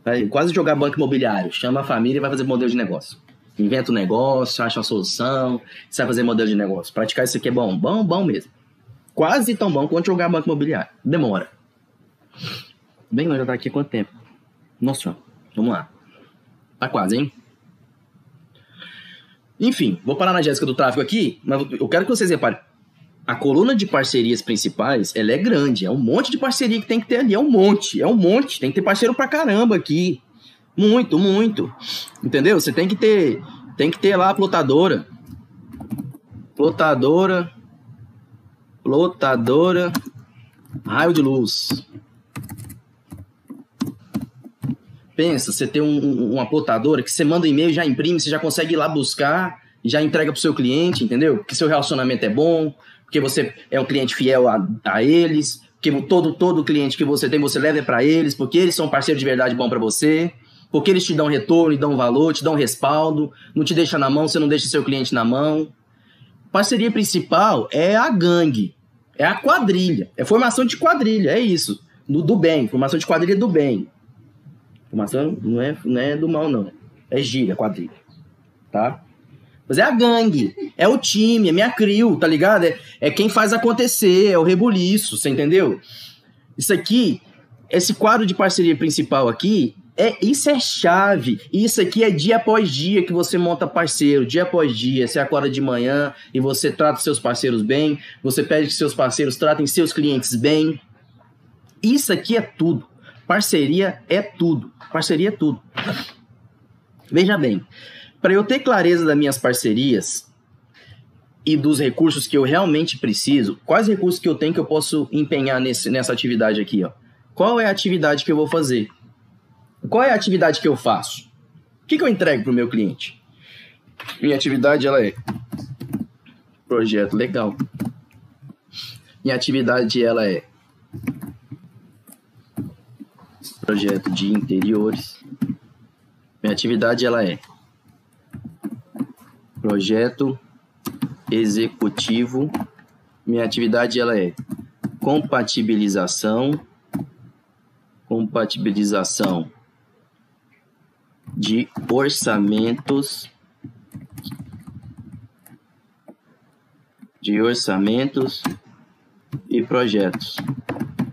Vai quase jogar banco imobiliário. Chama a família e vai fazer modelo de negócio. Inventa um negócio, acha uma solução. Você vai fazer modelo de negócio. Praticar isso aqui é bom. Bom, bom mesmo quase tão bom quanto jogar banco imobiliário. Demora. Bem, nós já tá aqui quanto tempo? Nossa, vamos lá. Tá quase, hein? Enfim, vou parar na Jéssica do tráfego aqui, mas eu quero que vocês reparem. A coluna de parcerias principais, ela é grande. É um monte de parceria que tem que ter ali. É um monte, é um monte. Tem que ter parceiro pra caramba aqui. Muito, muito. Entendeu? Você tem que ter, tem que ter lá a plotadora. Plotadora Lotadora raio de luz. Pensa, você tem um, uma plotadora que você manda um e-mail, já imprime, você já consegue ir lá buscar já entrega para o seu cliente, entendeu? Porque seu relacionamento é bom, porque você é um cliente fiel a, a eles, que todo todo cliente que você tem você leva para eles, porque eles são parceiros de verdade bom para você, porque eles te dão retorno, te dão valor, te dão respaldo, não te deixa na mão, você não deixa seu cliente na mão. Parceria principal é a gangue, é a quadrilha, é formação de quadrilha, é isso. Do, do bem, formação de quadrilha do bem. Formação não é, não é do mal, não. É gira, quadrilha. Tá? Mas é a gangue, é o time, é minha crew, tá ligado? É, é quem faz acontecer, é o rebuliço, você entendeu? Isso aqui, esse quadro de parceria principal aqui, é, isso é chave. Isso aqui é dia após dia que você monta parceiro, dia após dia. Você acorda de manhã e você trata seus parceiros bem, você pede que seus parceiros tratem seus clientes bem. Isso aqui é tudo. Parceria é tudo. Parceria é tudo. Veja bem, para eu ter clareza das minhas parcerias e dos recursos que eu realmente preciso, quais recursos que eu tenho que eu posso empenhar nesse, nessa atividade aqui, ó? qual é a atividade que eu vou fazer? Qual é a atividade que eu faço? O que, que eu entrego para o meu cliente? Minha atividade ela é projeto legal. Minha atividade ela é projeto de interiores. Minha atividade ela é projeto executivo. Minha atividade ela é compatibilização compatibilização de orçamentos de orçamentos e projetos.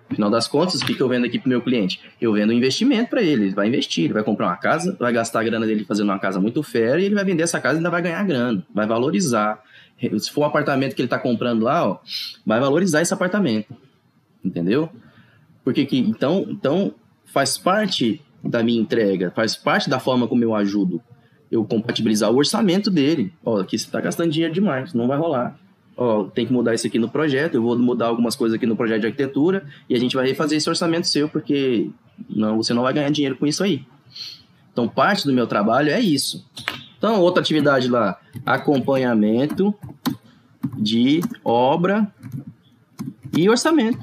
Final das contas, o que, que eu vendo aqui para meu cliente? Eu vendo um investimento para ele. Ele vai investir, ele vai comprar uma casa, vai gastar a grana dele fazendo uma casa muito fera e ele vai vender essa casa e ainda vai ganhar grana, vai valorizar. Se for um apartamento que ele está comprando lá, ó, vai valorizar esse apartamento. Entendeu? Porque que, então, então faz parte da minha entrega, faz parte da forma como eu ajudo. Eu compatibilizar o orçamento dele. Ó, aqui você está gastando dinheiro demais, não vai rolar ó, tem que mudar isso aqui no projeto, eu vou mudar algumas coisas aqui no projeto de arquitetura e a gente vai refazer esse orçamento seu, porque não, você não vai ganhar dinheiro com isso aí. Então, parte do meu trabalho é isso. Então, outra atividade lá, acompanhamento de obra e orçamento.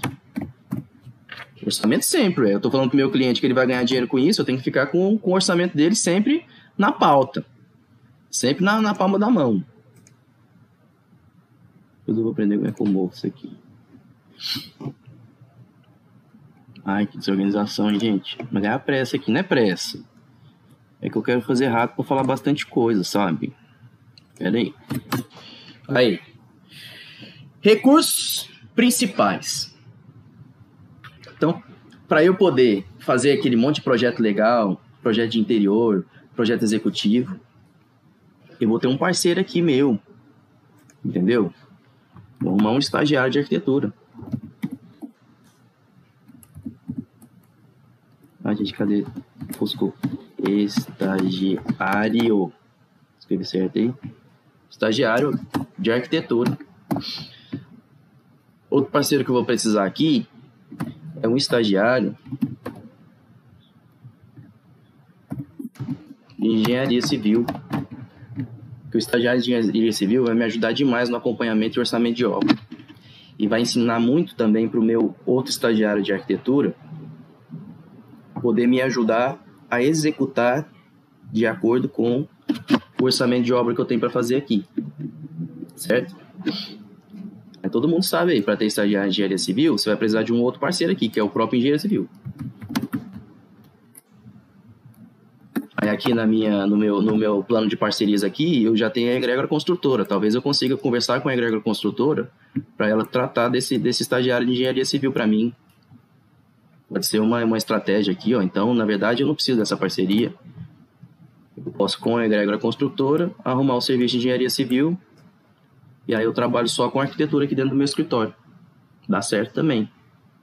Orçamento sempre. Eu estou falando para o meu cliente que ele vai ganhar dinheiro com isso, eu tenho que ficar com, com o orçamento dele sempre na pauta. Sempre na, na palma da mão. Eu vou aprender como é que eu movo isso aqui. Ai, que desorganização, hein, gente. Mas é a pressa aqui, não é pressa. É que eu quero fazer rápido pra falar bastante coisa, sabe? Pera aí. Aí. Recursos principais. Então, para eu poder fazer aquele monte de projeto legal, projeto de interior, projeto executivo, eu vou ter um parceiro aqui meu. Entendeu? Vou arrumar um estagiário de arquitetura. Ah, gente, cadê? Fosco. Estagiário. Escrevi certo aí. Estagiário de arquitetura. Outro parceiro que eu vou precisar aqui é um estagiário de engenharia civil que o estagiário de engenharia civil vai me ajudar demais no acompanhamento e orçamento de obra. E vai ensinar muito também para o meu outro estagiário de arquitetura poder me ajudar a executar de acordo com o orçamento de obra que eu tenho para fazer aqui. Certo? Todo mundo sabe aí, para ter estagiário de engenharia civil, você vai precisar de um outro parceiro aqui, que é o próprio engenheiro civil. Aí aqui na minha, no, meu, no meu plano de parcerias aqui, eu já tenho a egrégora construtora. Talvez eu consiga conversar com a egrégora construtora para ela tratar desse, desse estagiário de engenharia civil para mim. Pode ser uma, uma estratégia aqui, ó. Então, na verdade, eu não preciso dessa parceria. Eu posso, com a egrégora construtora, arrumar o serviço de engenharia civil e aí eu trabalho só com arquitetura aqui dentro do meu escritório. Dá certo também.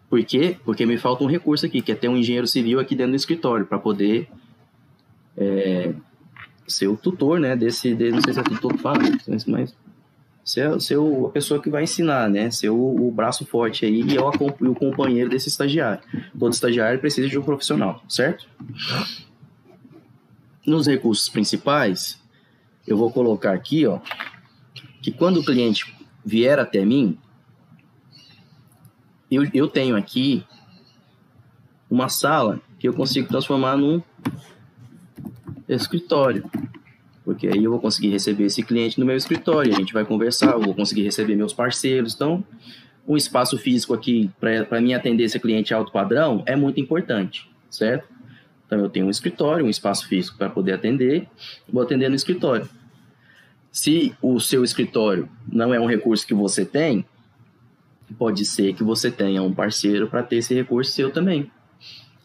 Por quê? Porque me falta um recurso aqui, que é ter um engenheiro civil aqui dentro do escritório, para poder é, ser o tutor, né, desse, de, não sei se é tutor que fala, mas ser, ser o, a pessoa que vai ensinar, né, ser o, o braço forte aí e, eu, e o companheiro desse estagiário. Todo estagiário precisa de um profissional, certo? Nos recursos principais, eu vou colocar aqui, ó, que quando o cliente vier até mim, eu, eu tenho aqui uma sala que eu consigo transformar num escritório. Porque aí eu vou conseguir receber esse cliente no meu escritório, a gente vai conversar, eu vou conseguir receber meus parceiros. Então, um espaço físico aqui para mim atender esse cliente alto padrão é muito importante, certo? Então, eu tenho um escritório, um espaço físico para poder atender, vou atender no escritório. Se o seu escritório não é um recurso que você tem, pode ser que você tenha um parceiro para ter esse recurso seu também.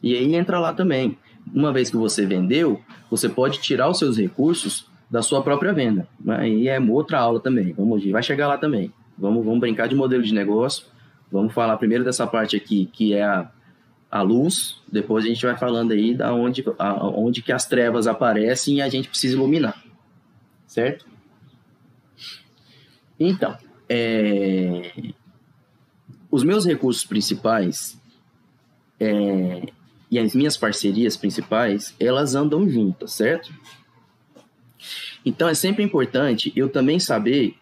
E aí entra lá também uma vez que você vendeu, você pode tirar os seus recursos da sua própria venda. Aí é outra aula também. Vamos, vai chegar lá também. Vamos, vamos brincar de modelo de negócio. Vamos falar primeiro dessa parte aqui, que é a, a luz. Depois a gente vai falando aí da onde, a, onde que as trevas aparecem e a gente precisa iluminar. Certo? Então, é... os meus recursos principais é, e as minhas parcerias principais, elas andam juntas, certo? Então é sempre importante eu também saber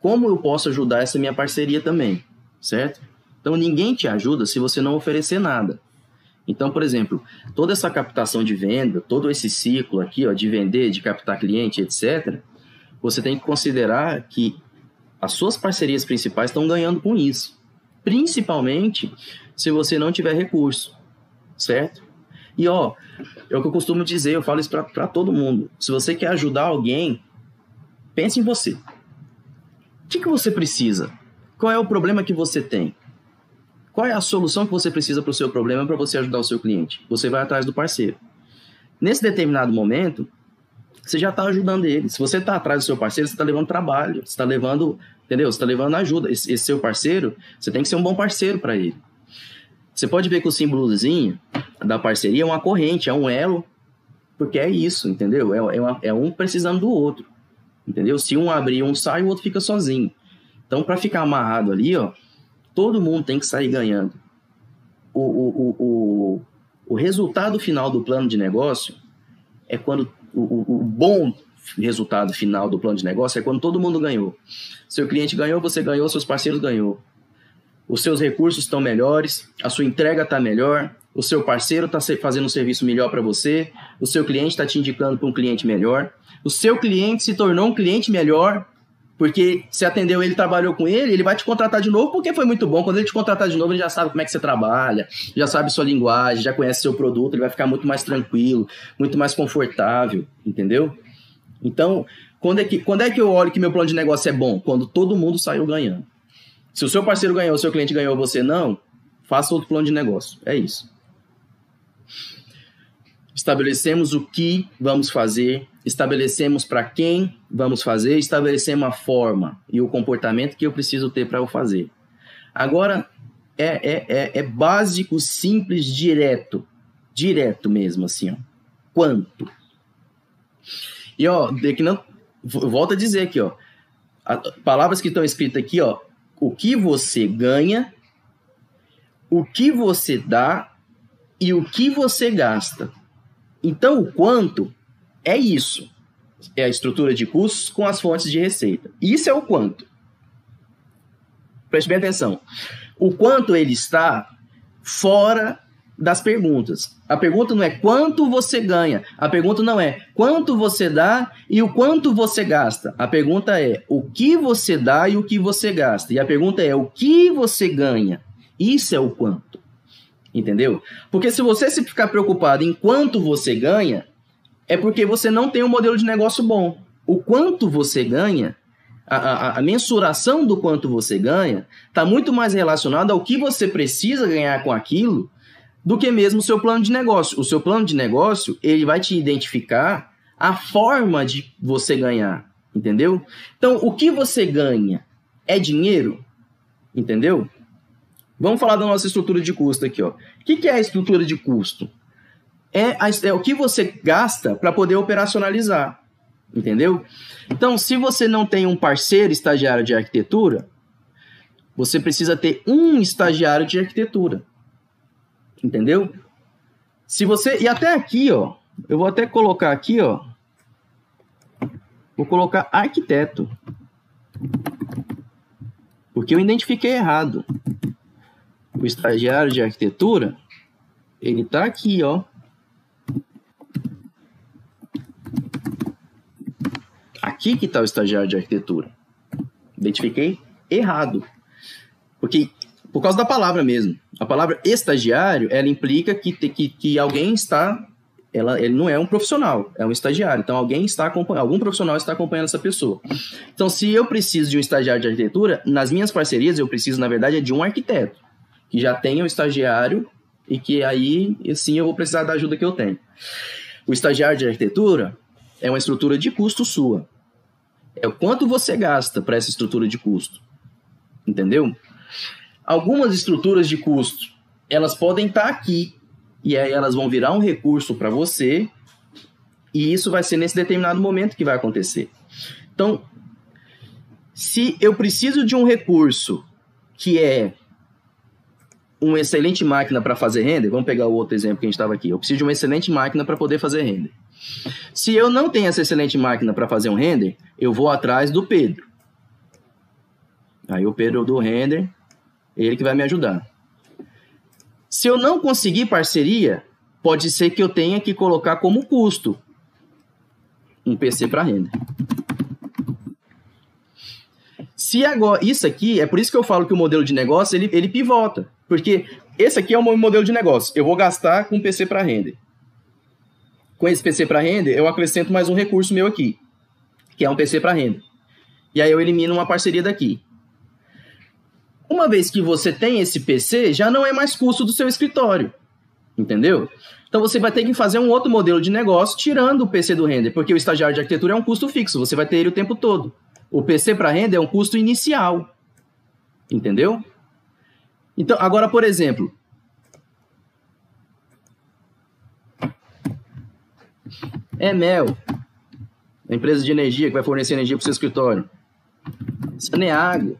como eu posso ajudar essa minha parceria também, certo? Então ninguém te ajuda se você não oferecer nada. Então, por exemplo, toda essa captação de venda, todo esse ciclo aqui, ó, de vender, de captar cliente, etc., você tem que considerar que as suas parcerias principais estão ganhando com isso. Principalmente se você não tiver recurso, certo? E ó, é o que eu costumo dizer, eu falo isso para todo mundo. Se você quer ajudar alguém, pense em você. O que, que você precisa? Qual é o problema que você tem? Qual é a solução que você precisa para o seu problema para você ajudar o seu cliente? Você vai atrás do parceiro. Nesse determinado momento, você já está ajudando ele. Se você está atrás do seu parceiro, você está levando trabalho, você está levando, entendeu? Você está levando ajuda. Esse, esse, seu parceiro, você tem que ser um bom parceiro para ele. Você pode ver que o símbolozinho da parceria é uma corrente, é um elo, porque é isso, entendeu? É, é, uma, é um precisando do outro, entendeu? Se um abrir, um sai, o outro fica sozinho. Então, para ficar amarrado ali, ó, todo mundo tem que sair ganhando. O, o, o, o, o resultado final do plano de negócio é quando o, o, bom resultado final do plano de negócio é quando todo mundo ganhou. Seu cliente ganhou, você ganhou, seus parceiros ganhou. Os seus recursos estão melhores, a sua entrega está melhor, o seu parceiro está fazendo um serviço melhor para você, o seu cliente está te indicando para um cliente melhor, o seu cliente se tornou um cliente melhor porque você atendeu ele, trabalhou com ele, ele vai te contratar de novo porque foi muito bom. Quando ele te contratar de novo, ele já sabe como é que você trabalha, já sabe sua linguagem, já conhece seu produto, ele vai ficar muito mais tranquilo, muito mais confortável, entendeu? Então, quando é que, quando é que eu olho que meu plano de negócio é bom? Quando todo mundo saiu ganhando. Se o seu parceiro ganhou, o seu cliente ganhou, você não, faça outro plano de negócio. É isso. Estabelecemos o que vamos fazer estabelecemos para quem vamos fazer, estabelecemos a forma e o comportamento que eu preciso ter para eu fazer. Agora, é, é, é, é, básico, simples, direto. Direto mesmo, assim, ó. Quanto? E, ó, de que não... Volto a dizer aqui, ó. A, palavras que estão escritas aqui, ó. O que você ganha, o que você dá e o que você gasta. Então, o quanto é isso. É a estrutura de custos com as fontes de receita. Isso é o quanto. Preste bem atenção. O quanto ele está fora das perguntas. A pergunta não é quanto você ganha. A pergunta não é quanto você dá e o quanto você gasta. A pergunta é o que você dá e o que você gasta. E a pergunta é o que você ganha. Isso é o quanto. Entendeu? Porque se você se ficar preocupado em quanto você ganha, é porque você não tem um modelo de negócio bom. O quanto você ganha, a, a, a mensuração do quanto você ganha, está muito mais relacionado ao que você precisa ganhar com aquilo do que mesmo o seu plano de negócio. O seu plano de negócio, ele vai te identificar a forma de você ganhar, entendeu? Então, o que você ganha é dinheiro, entendeu? Vamos falar da nossa estrutura de custo aqui, ó. O que, que é a estrutura de custo? é, a, é o que você gasta para poder operacionalizar. Entendeu? Então, se você não tem um parceiro estagiário de arquitetura, você precisa ter um estagiário de arquitetura. Entendeu? Se você. E até aqui, ó. Eu vou até colocar aqui, ó. Vou colocar arquiteto. Porque eu identifiquei errado. O estagiário de arquitetura, ele tá aqui, ó. Aqui que está o estagiário de arquitetura. Identifiquei errado. Porque, por causa da palavra mesmo. A palavra estagiário, ela implica que, que, que alguém está. Ela, ele não é um profissional, é um estagiário. Então, alguém está acompanhando, algum profissional está acompanhando essa pessoa. Então, se eu preciso de um estagiário de arquitetura, nas minhas parcerias, eu preciso, na verdade, é de um arquiteto, que já tenha um estagiário e que aí, sim, eu vou precisar da ajuda que eu tenho. O estagiário de arquitetura é uma estrutura de custo sua é o quanto você gasta para essa estrutura de custo. Entendeu? Algumas estruturas de custo, elas podem estar tá aqui e aí elas vão virar um recurso para você e isso vai ser nesse determinado momento que vai acontecer. Então, se eu preciso de um recurso que é uma excelente máquina para fazer render, vamos pegar o outro exemplo que a gente estava aqui. Eu preciso de uma excelente máquina para poder fazer render. Se eu não tenho essa excelente máquina para fazer um render, eu vou atrás do Pedro. Aí o Pedro do render, ele que vai me ajudar. Se eu não conseguir parceria, pode ser que eu tenha que colocar como custo um PC para render. Se agora, isso aqui, é por isso que eu falo que o modelo de negócio, ele, ele pivota. Porque esse aqui é o meu modelo de negócio. Eu vou gastar com PC para render. Com esse PC para render, eu acrescento mais um recurso meu aqui, que é um PC para render. E aí eu elimino uma parceria daqui. Uma vez que você tem esse PC, já não é mais custo do seu escritório. Entendeu? Então você vai ter que fazer um outro modelo de negócio tirando o PC do render, porque o estagiário de arquitetura é um custo fixo, você vai ter ele o tempo todo. O PC para render é um custo inicial. Entendeu? Então, agora, por exemplo, é Mel, a empresa de energia que vai fornecer energia para o seu escritório. Saneago,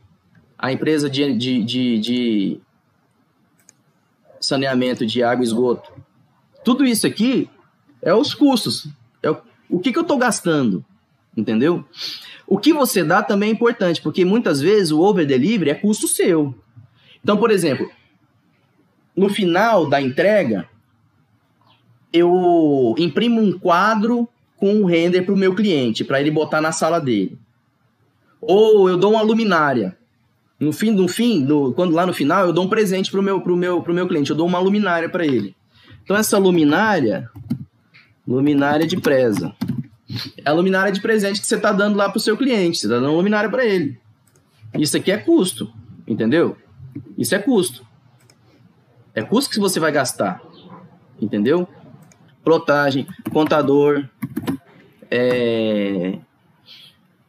a empresa de, de, de, de saneamento de água e esgoto. Tudo isso aqui é os custos. É o, o que, que eu estou gastando, entendeu? O que você dá também é importante, porque muitas vezes o over delivery é custo seu. Então, por exemplo, no final da entrega, eu imprimo um quadro com um render para o meu cliente, para ele botar na sala dele. Ou eu dou uma luminária. No fim, no fim, no, quando lá no final, eu dou um presente pro meu, pro meu, pro meu cliente, eu dou uma luminária para ele. Então essa luminária, luminária de presa, é a luminária de presente que você está dando lá pro seu cliente, você está dando uma luminária para ele. Isso aqui é custo, entendeu? Isso é custo. É custo que você vai gastar, entendeu? Plotagem, contador, é,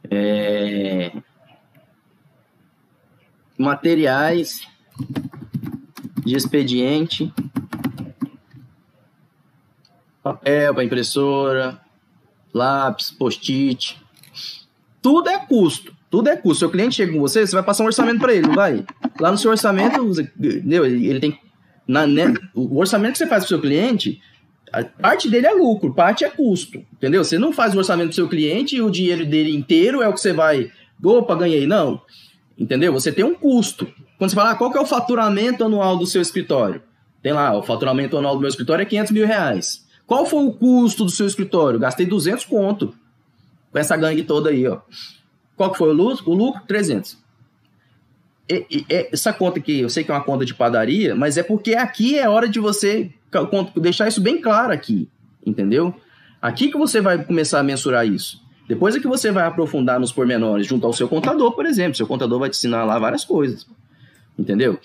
é, materiais de expediente, papel para impressora, lápis, post-it. Tudo é custo. Tudo é custo. Seu cliente chega com você, você vai passar um orçamento para ele, não vai? Lá no seu orçamento, entendeu? ele tem. Na, né, o orçamento que você faz para o seu cliente, parte dele é lucro, parte é custo. Entendeu? Você não faz o orçamento do seu cliente e o dinheiro dele inteiro é o que você vai. Opa, ganhei. Não. Entendeu? Você tem um custo. Quando você fala, ah, qual que é o faturamento anual do seu escritório? Tem lá, o faturamento anual do meu escritório é 500 mil reais. Qual foi o custo do seu escritório? Gastei 200 conto com essa gangue toda aí, ó. Qual que foi o lucro? O lucro, 300. E, e, essa conta aqui, eu sei que é uma conta de padaria, mas é porque aqui é hora de você deixar isso bem claro aqui, entendeu? Aqui que você vai começar a mensurar isso. Depois é que você vai aprofundar nos pormenores junto ao seu contador, por exemplo. Seu contador vai te ensinar lá várias coisas. Entendeu?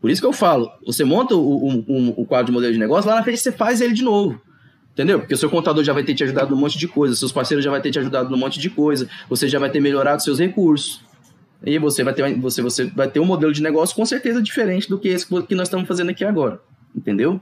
Por isso que eu falo, você monta o, o, o quadro de modelo de negócio, lá na frente você faz ele de novo. Entendeu? Porque o seu contador já vai ter te ajudado num monte de coisa, seus parceiros já vai ter te ajudado num monte de coisa, você já vai ter melhorado seus recursos. E você vai ter, você, você vai ter um modelo de negócio com certeza diferente do que esse que nós estamos fazendo aqui agora. Entendeu?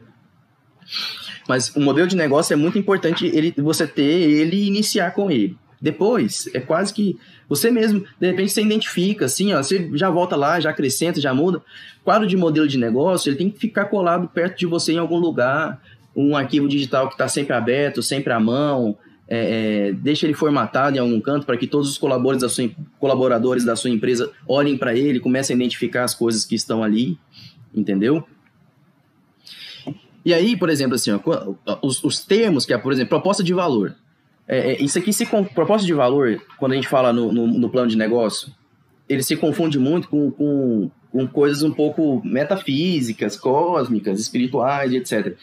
Mas o modelo de negócio é muito importante ele, você ter ele e iniciar com ele. Depois, é quase que você mesmo, de repente, você identifica, assim, ó, você já volta lá, já acrescenta, já muda. Quadro de modelo de negócio, ele tem que ficar colado perto de você em algum lugar, um arquivo digital que está sempre aberto, sempre à mão, é, é, deixa ele formatado em algum canto para que todos os colaboradores da sua, colaboradores da sua empresa olhem para ele, comecem a identificar as coisas que estão ali, entendeu? E aí, por exemplo, assim, ó, os, os termos, que é, por exemplo, proposta de valor. É, é, isso aqui se proposta de valor, quando a gente fala no, no, no, plano de negócio, ele se confunde muito com, com, com coisas um pouco metafísicas, cósmicas, espirituais, etc.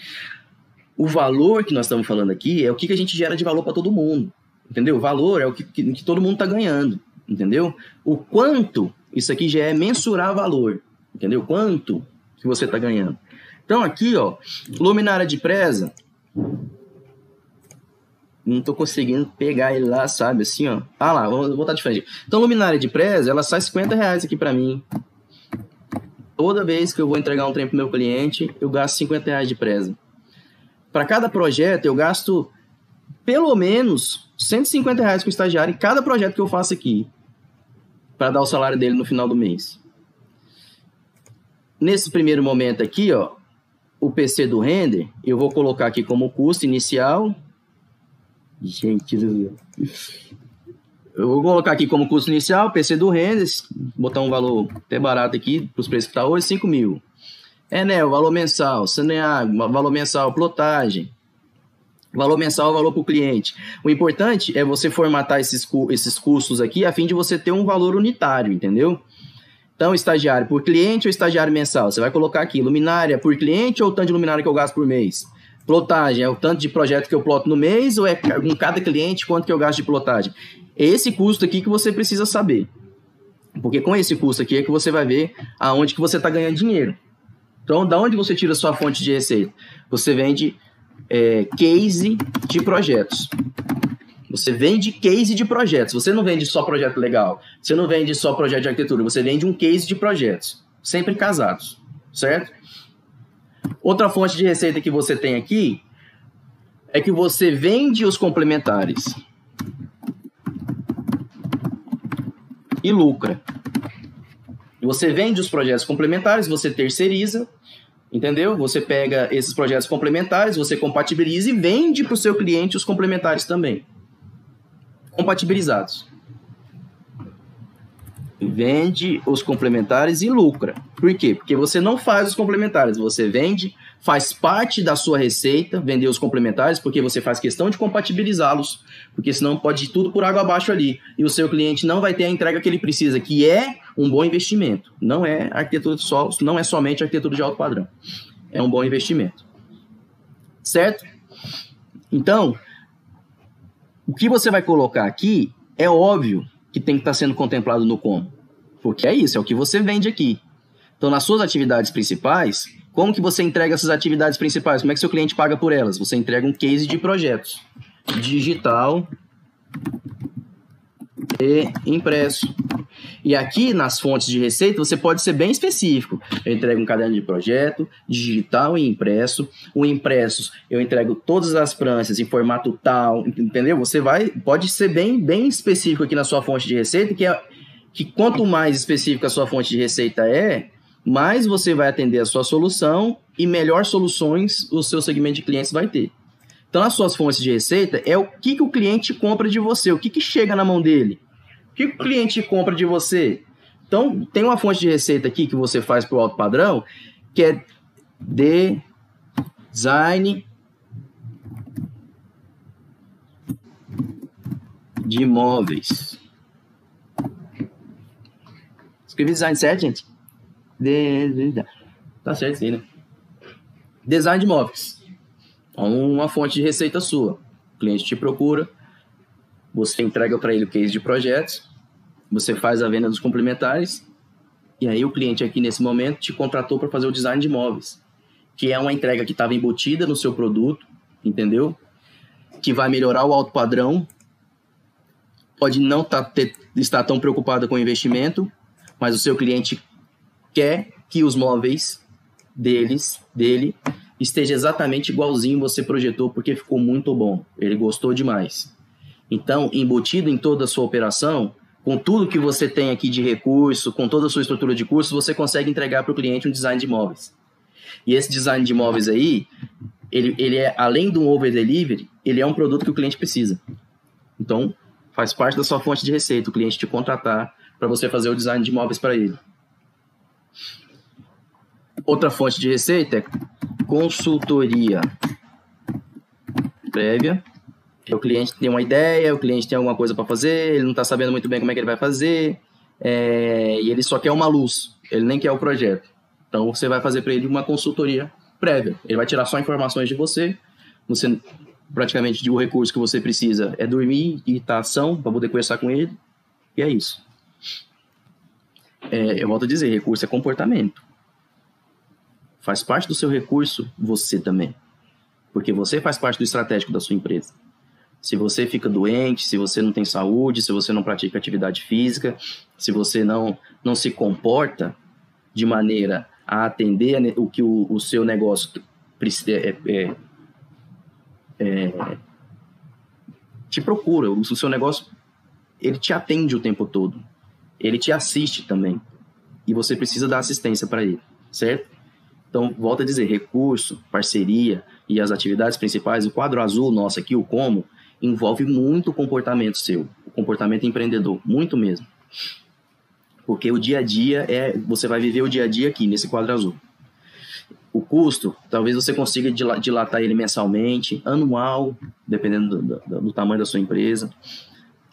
O valor que nós estamos falando aqui é o que, que a gente gera de valor para todo mundo, entendeu? O valor é o que, que, que todo mundo está ganhando, entendeu? O quanto, isso aqui já é mensurar valor, entendeu? Quanto que você está ganhando. Então aqui, ó, luminária de presa, não tô conseguindo pegar ele lá, sabe? Assim, ó. Ah lá, vou botar de frente. Então, luminária de presa, ela sai 50 reais aqui para mim. Toda vez que eu vou entregar um trem pro meu cliente, eu gasto 50 reais de presa. Para cada projeto, eu gasto pelo menos 150 reais com o estagiário em cada projeto que eu faço aqui. para dar o salário dele no final do mês. nesse primeiro momento aqui, ó, o PC do render, eu vou colocar aqui como custo inicial. Gente do Eu vou colocar aqui como custo inicial, PC do render, botar um valor até barato aqui, para os preços que está hoje, 5 mil. Enel, valor mensal, Saneago, valor mensal, plotagem. Valor mensal, valor para o cliente. O importante é você formatar esses, esses custos aqui a fim de você ter um valor unitário, entendeu? Então, estagiário por cliente ou estagiário mensal? Você vai colocar aqui, luminária por cliente ou o tanto de luminária que eu gasto por mês? Plotagem, é o tanto de projeto que eu ploto no mês ou é com cada cliente quanto que eu gasto de plotagem? É esse custo aqui que você precisa saber. Porque com esse custo aqui é que você vai ver aonde que você está ganhando dinheiro. Então, da onde você tira a sua fonte de receita? Você vende é, case de projetos. Você vende case de projetos. Você não vende só projeto legal. Você não vende só projeto de arquitetura. Você vende um case de projetos. Sempre casados. Certo? Outra fonte de receita que você tem aqui é que você vende os complementares e lucra. Você vende os projetos complementares, você terceiriza, entendeu? Você pega esses projetos complementares, você compatibiliza e vende para o seu cliente os complementares também compatibilizados. Vende os complementares e lucra. Por quê? Porque você não faz os complementares, você vende, faz parte da sua receita vender os complementares, porque você faz questão de compatibilizá-los, porque senão pode ir tudo por água abaixo ali e o seu cliente não vai ter a entrega que ele precisa, que é um bom investimento. Não é arquitetura solos, não é somente arquitetura de alto padrão. É um bom investimento. Certo? Então, o que você vai colocar aqui é óbvio que tem que estar sendo contemplado no como. Porque é isso, é o que você vende aqui. Então, nas suas atividades principais, como que você entrega essas atividades principais? Como é que seu cliente paga por elas? Você entrega um case de projetos. Digital e impresso. E aqui nas fontes de receita você pode ser bem específico. Eu entrego um caderno de projeto, digital e impresso. O impressos eu entrego todas as pranchas em formato tal, entendeu? Você vai pode ser bem bem específico aqui na sua fonte de receita, que é que quanto mais específica a sua fonte de receita é, mais você vai atender a sua solução e melhor soluções o seu segmento de clientes vai ter. Então, as suas fontes de receita é o que, que o cliente compra de você, o que, que chega na mão dele que o cliente compra de você? Então, tem uma fonte de receita aqui que você faz para o alto padrão, que é design de imóveis. Escrevi design certo, gente? De... Tá certo sim, né? Design de imóveis. Uma fonte de receita sua. O cliente te procura, você entrega para ele o case de projetos, você faz a venda dos complementares e aí o cliente aqui nesse momento te contratou para fazer o design de imóveis, que é uma entrega que estava embutida no seu produto, entendeu? Que vai melhorar o alto padrão. Pode não tá, ter, estar tão preocupado com o investimento, mas o seu cliente quer que os móveis deles, dele, esteja exatamente igualzinho você projetou porque ficou muito bom. Ele gostou demais. Então, embutido em toda a sua operação, com tudo que você tem aqui de recurso, com toda a sua estrutura de curso, você consegue entregar para o cliente um design de imóveis. E esse design de imóveis aí, ele, ele é, além do over delivery, ele é um produto que o cliente precisa. Então, faz parte da sua fonte de receita, o cliente te contratar para você fazer o design de imóveis para ele. Outra fonte de receita é consultoria prévia o cliente tem uma ideia, o cliente tem alguma coisa para fazer, ele não está sabendo muito bem como é que ele vai fazer, é, e ele só quer uma luz, ele nem quer o projeto. Então você vai fazer para ele uma consultoria prévia. Ele vai tirar só informações de você, você praticamente o recurso que você precisa é dormir e estar tá ação para poder conversar com ele, e é isso. É, eu volto a dizer, recurso é comportamento. Faz parte do seu recurso você também. Porque você faz parte do estratégico da sua empresa. Se você fica doente, se você não tem saúde, se você não pratica atividade física, se você não, não se comporta de maneira a atender o que o, o seu negócio precisa, é, é, é, te procura, o seu negócio ele te atende o tempo todo, ele te assiste também e você precisa dar assistência para ele. certo? Então, volta a dizer, recurso, parceria e as atividades principais, o quadro azul nosso aqui, o como, envolve muito o comportamento seu, o comportamento empreendedor, muito mesmo. Porque o dia a dia é, você vai viver o dia a dia aqui, nesse quadro azul. O custo, talvez você consiga dilatar ele mensalmente, anual, dependendo do, do, do tamanho da sua empresa.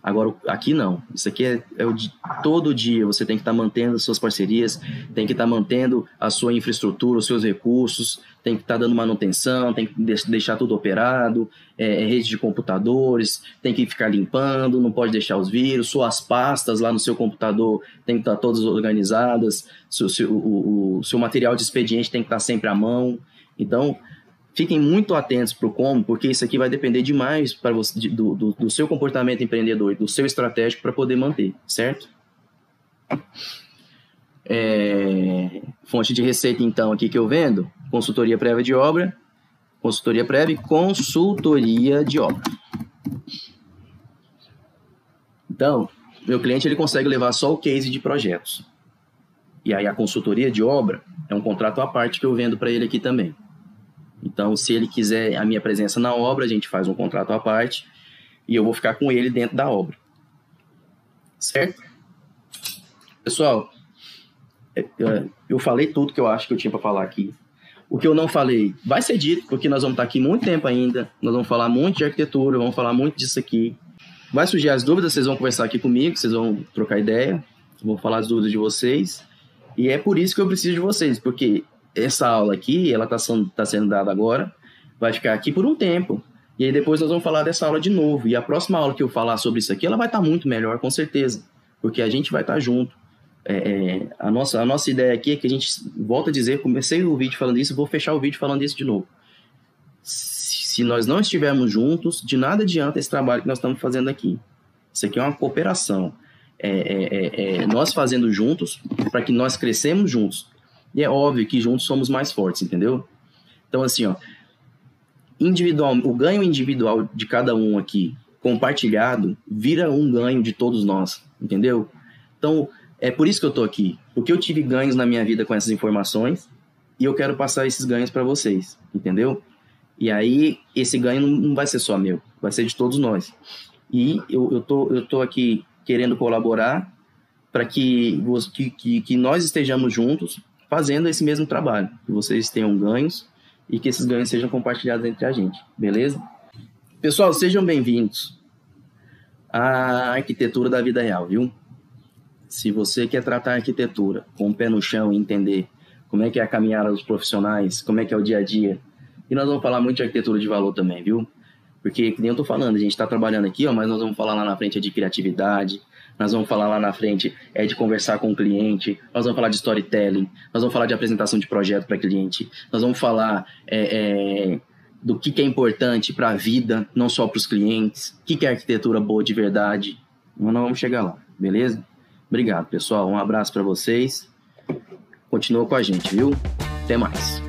Agora, aqui não. Isso aqui é, é o de todo dia. Você tem que estar tá mantendo suas parcerias, tem que estar tá mantendo a sua infraestrutura, os seus recursos, tem que estar tá dando manutenção, tem que deixar tudo operado, é, é, rede de computadores, tem que ficar limpando, não pode deixar os vírus, suas pastas lá no seu computador tem que estar todas organizadas, seu, seu, o, o seu material de expediente tem que estar sempre à mão. Então, Fiquem muito atentos para o como, porque isso aqui vai depender demais para você, do, do, do seu comportamento empreendedor e do seu estratégico para poder manter, certo? É, fonte de receita, então, aqui que eu vendo: consultoria prévia de obra, consultoria prévia e consultoria de obra. Então, meu cliente ele consegue levar só o case de projetos. E aí a consultoria de obra é um contrato à parte que eu vendo para ele aqui também. Então, se ele quiser a minha presença na obra, a gente faz um contrato à parte e eu vou ficar com ele dentro da obra. Certo? Pessoal, é, é, eu falei tudo que eu acho que eu tinha para falar aqui. O que eu não falei vai ser dito, porque nós vamos estar aqui muito tempo ainda. Nós vamos falar muito de arquitetura, vamos falar muito disso aqui. Vai surgir as dúvidas, vocês vão conversar aqui comigo, vocês vão trocar ideia, vou falar as dúvidas de vocês. E é por isso que eu preciso de vocês, porque essa aula aqui, ela está sendo, tá sendo dada agora, vai ficar aqui por um tempo. E aí depois nós vamos falar dessa aula de novo. E a próxima aula que eu falar sobre isso aqui, ela vai estar tá muito melhor, com certeza. Porque a gente vai estar tá junto. É, é, a, nossa, a nossa ideia aqui é que a gente, volta a dizer, comecei o vídeo falando isso, vou fechar o vídeo falando isso de novo. Se nós não estivermos juntos, de nada adianta esse trabalho que nós estamos fazendo aqui. Isso aqui é uma cooperação. É, é, é, é nós fazendo juntos para que nós crescemos juntos. E é óbvio que juntos somos mais fortes, entendeu? Então, assim, ó, individual, o ganho individual de cada um aqui, compartilhado, vira um ganho de todos nós, entendeu? Então, é por isso que eu tô aqui, porque eu tive ganhos na minha vida com essas informações e eu quero passar esses ganhos para vocês, entendeu? E aí, esse ganho não vai ser só meu, vai ser de todos nós. E eu, eu, tô, eu tô aqui querendo colaborar para que, que, que nós estejamos juntos fazendo esse mesmo trabalho, que vocês tenham ganhos e que esses ganhos sejam compartilhados entre a gente, beleza? Pessoal, sejam bem-vindos à arquitetura da vida real, viu? Se você quer tratar a arquitetura com o pé no chão e entender como é que é a caminhada dos profissionais, como é que é o dia a dia, e nós vamos falar muito de arquitetura de valor também, viu? Porque, que nem eu tô falando, a gente está trabalhando aqui, ó, mas nós vamos falar lá na frente de criatividade, nós vamos falar lá na frente é de conversar com o cliente, nós vamos falar de storytelling, nós vamos falar de apresentação de projeto para cliente, nós vamos falar é, é, do que, que, é importante para a vida, não só para os clientes, o que, que é arquitetura boa de verdade. Mas nós vamos chegar lá, beleza? Obrigado, pessoal. Um abraço para vocês. Continua com a gente, viu? Até mais.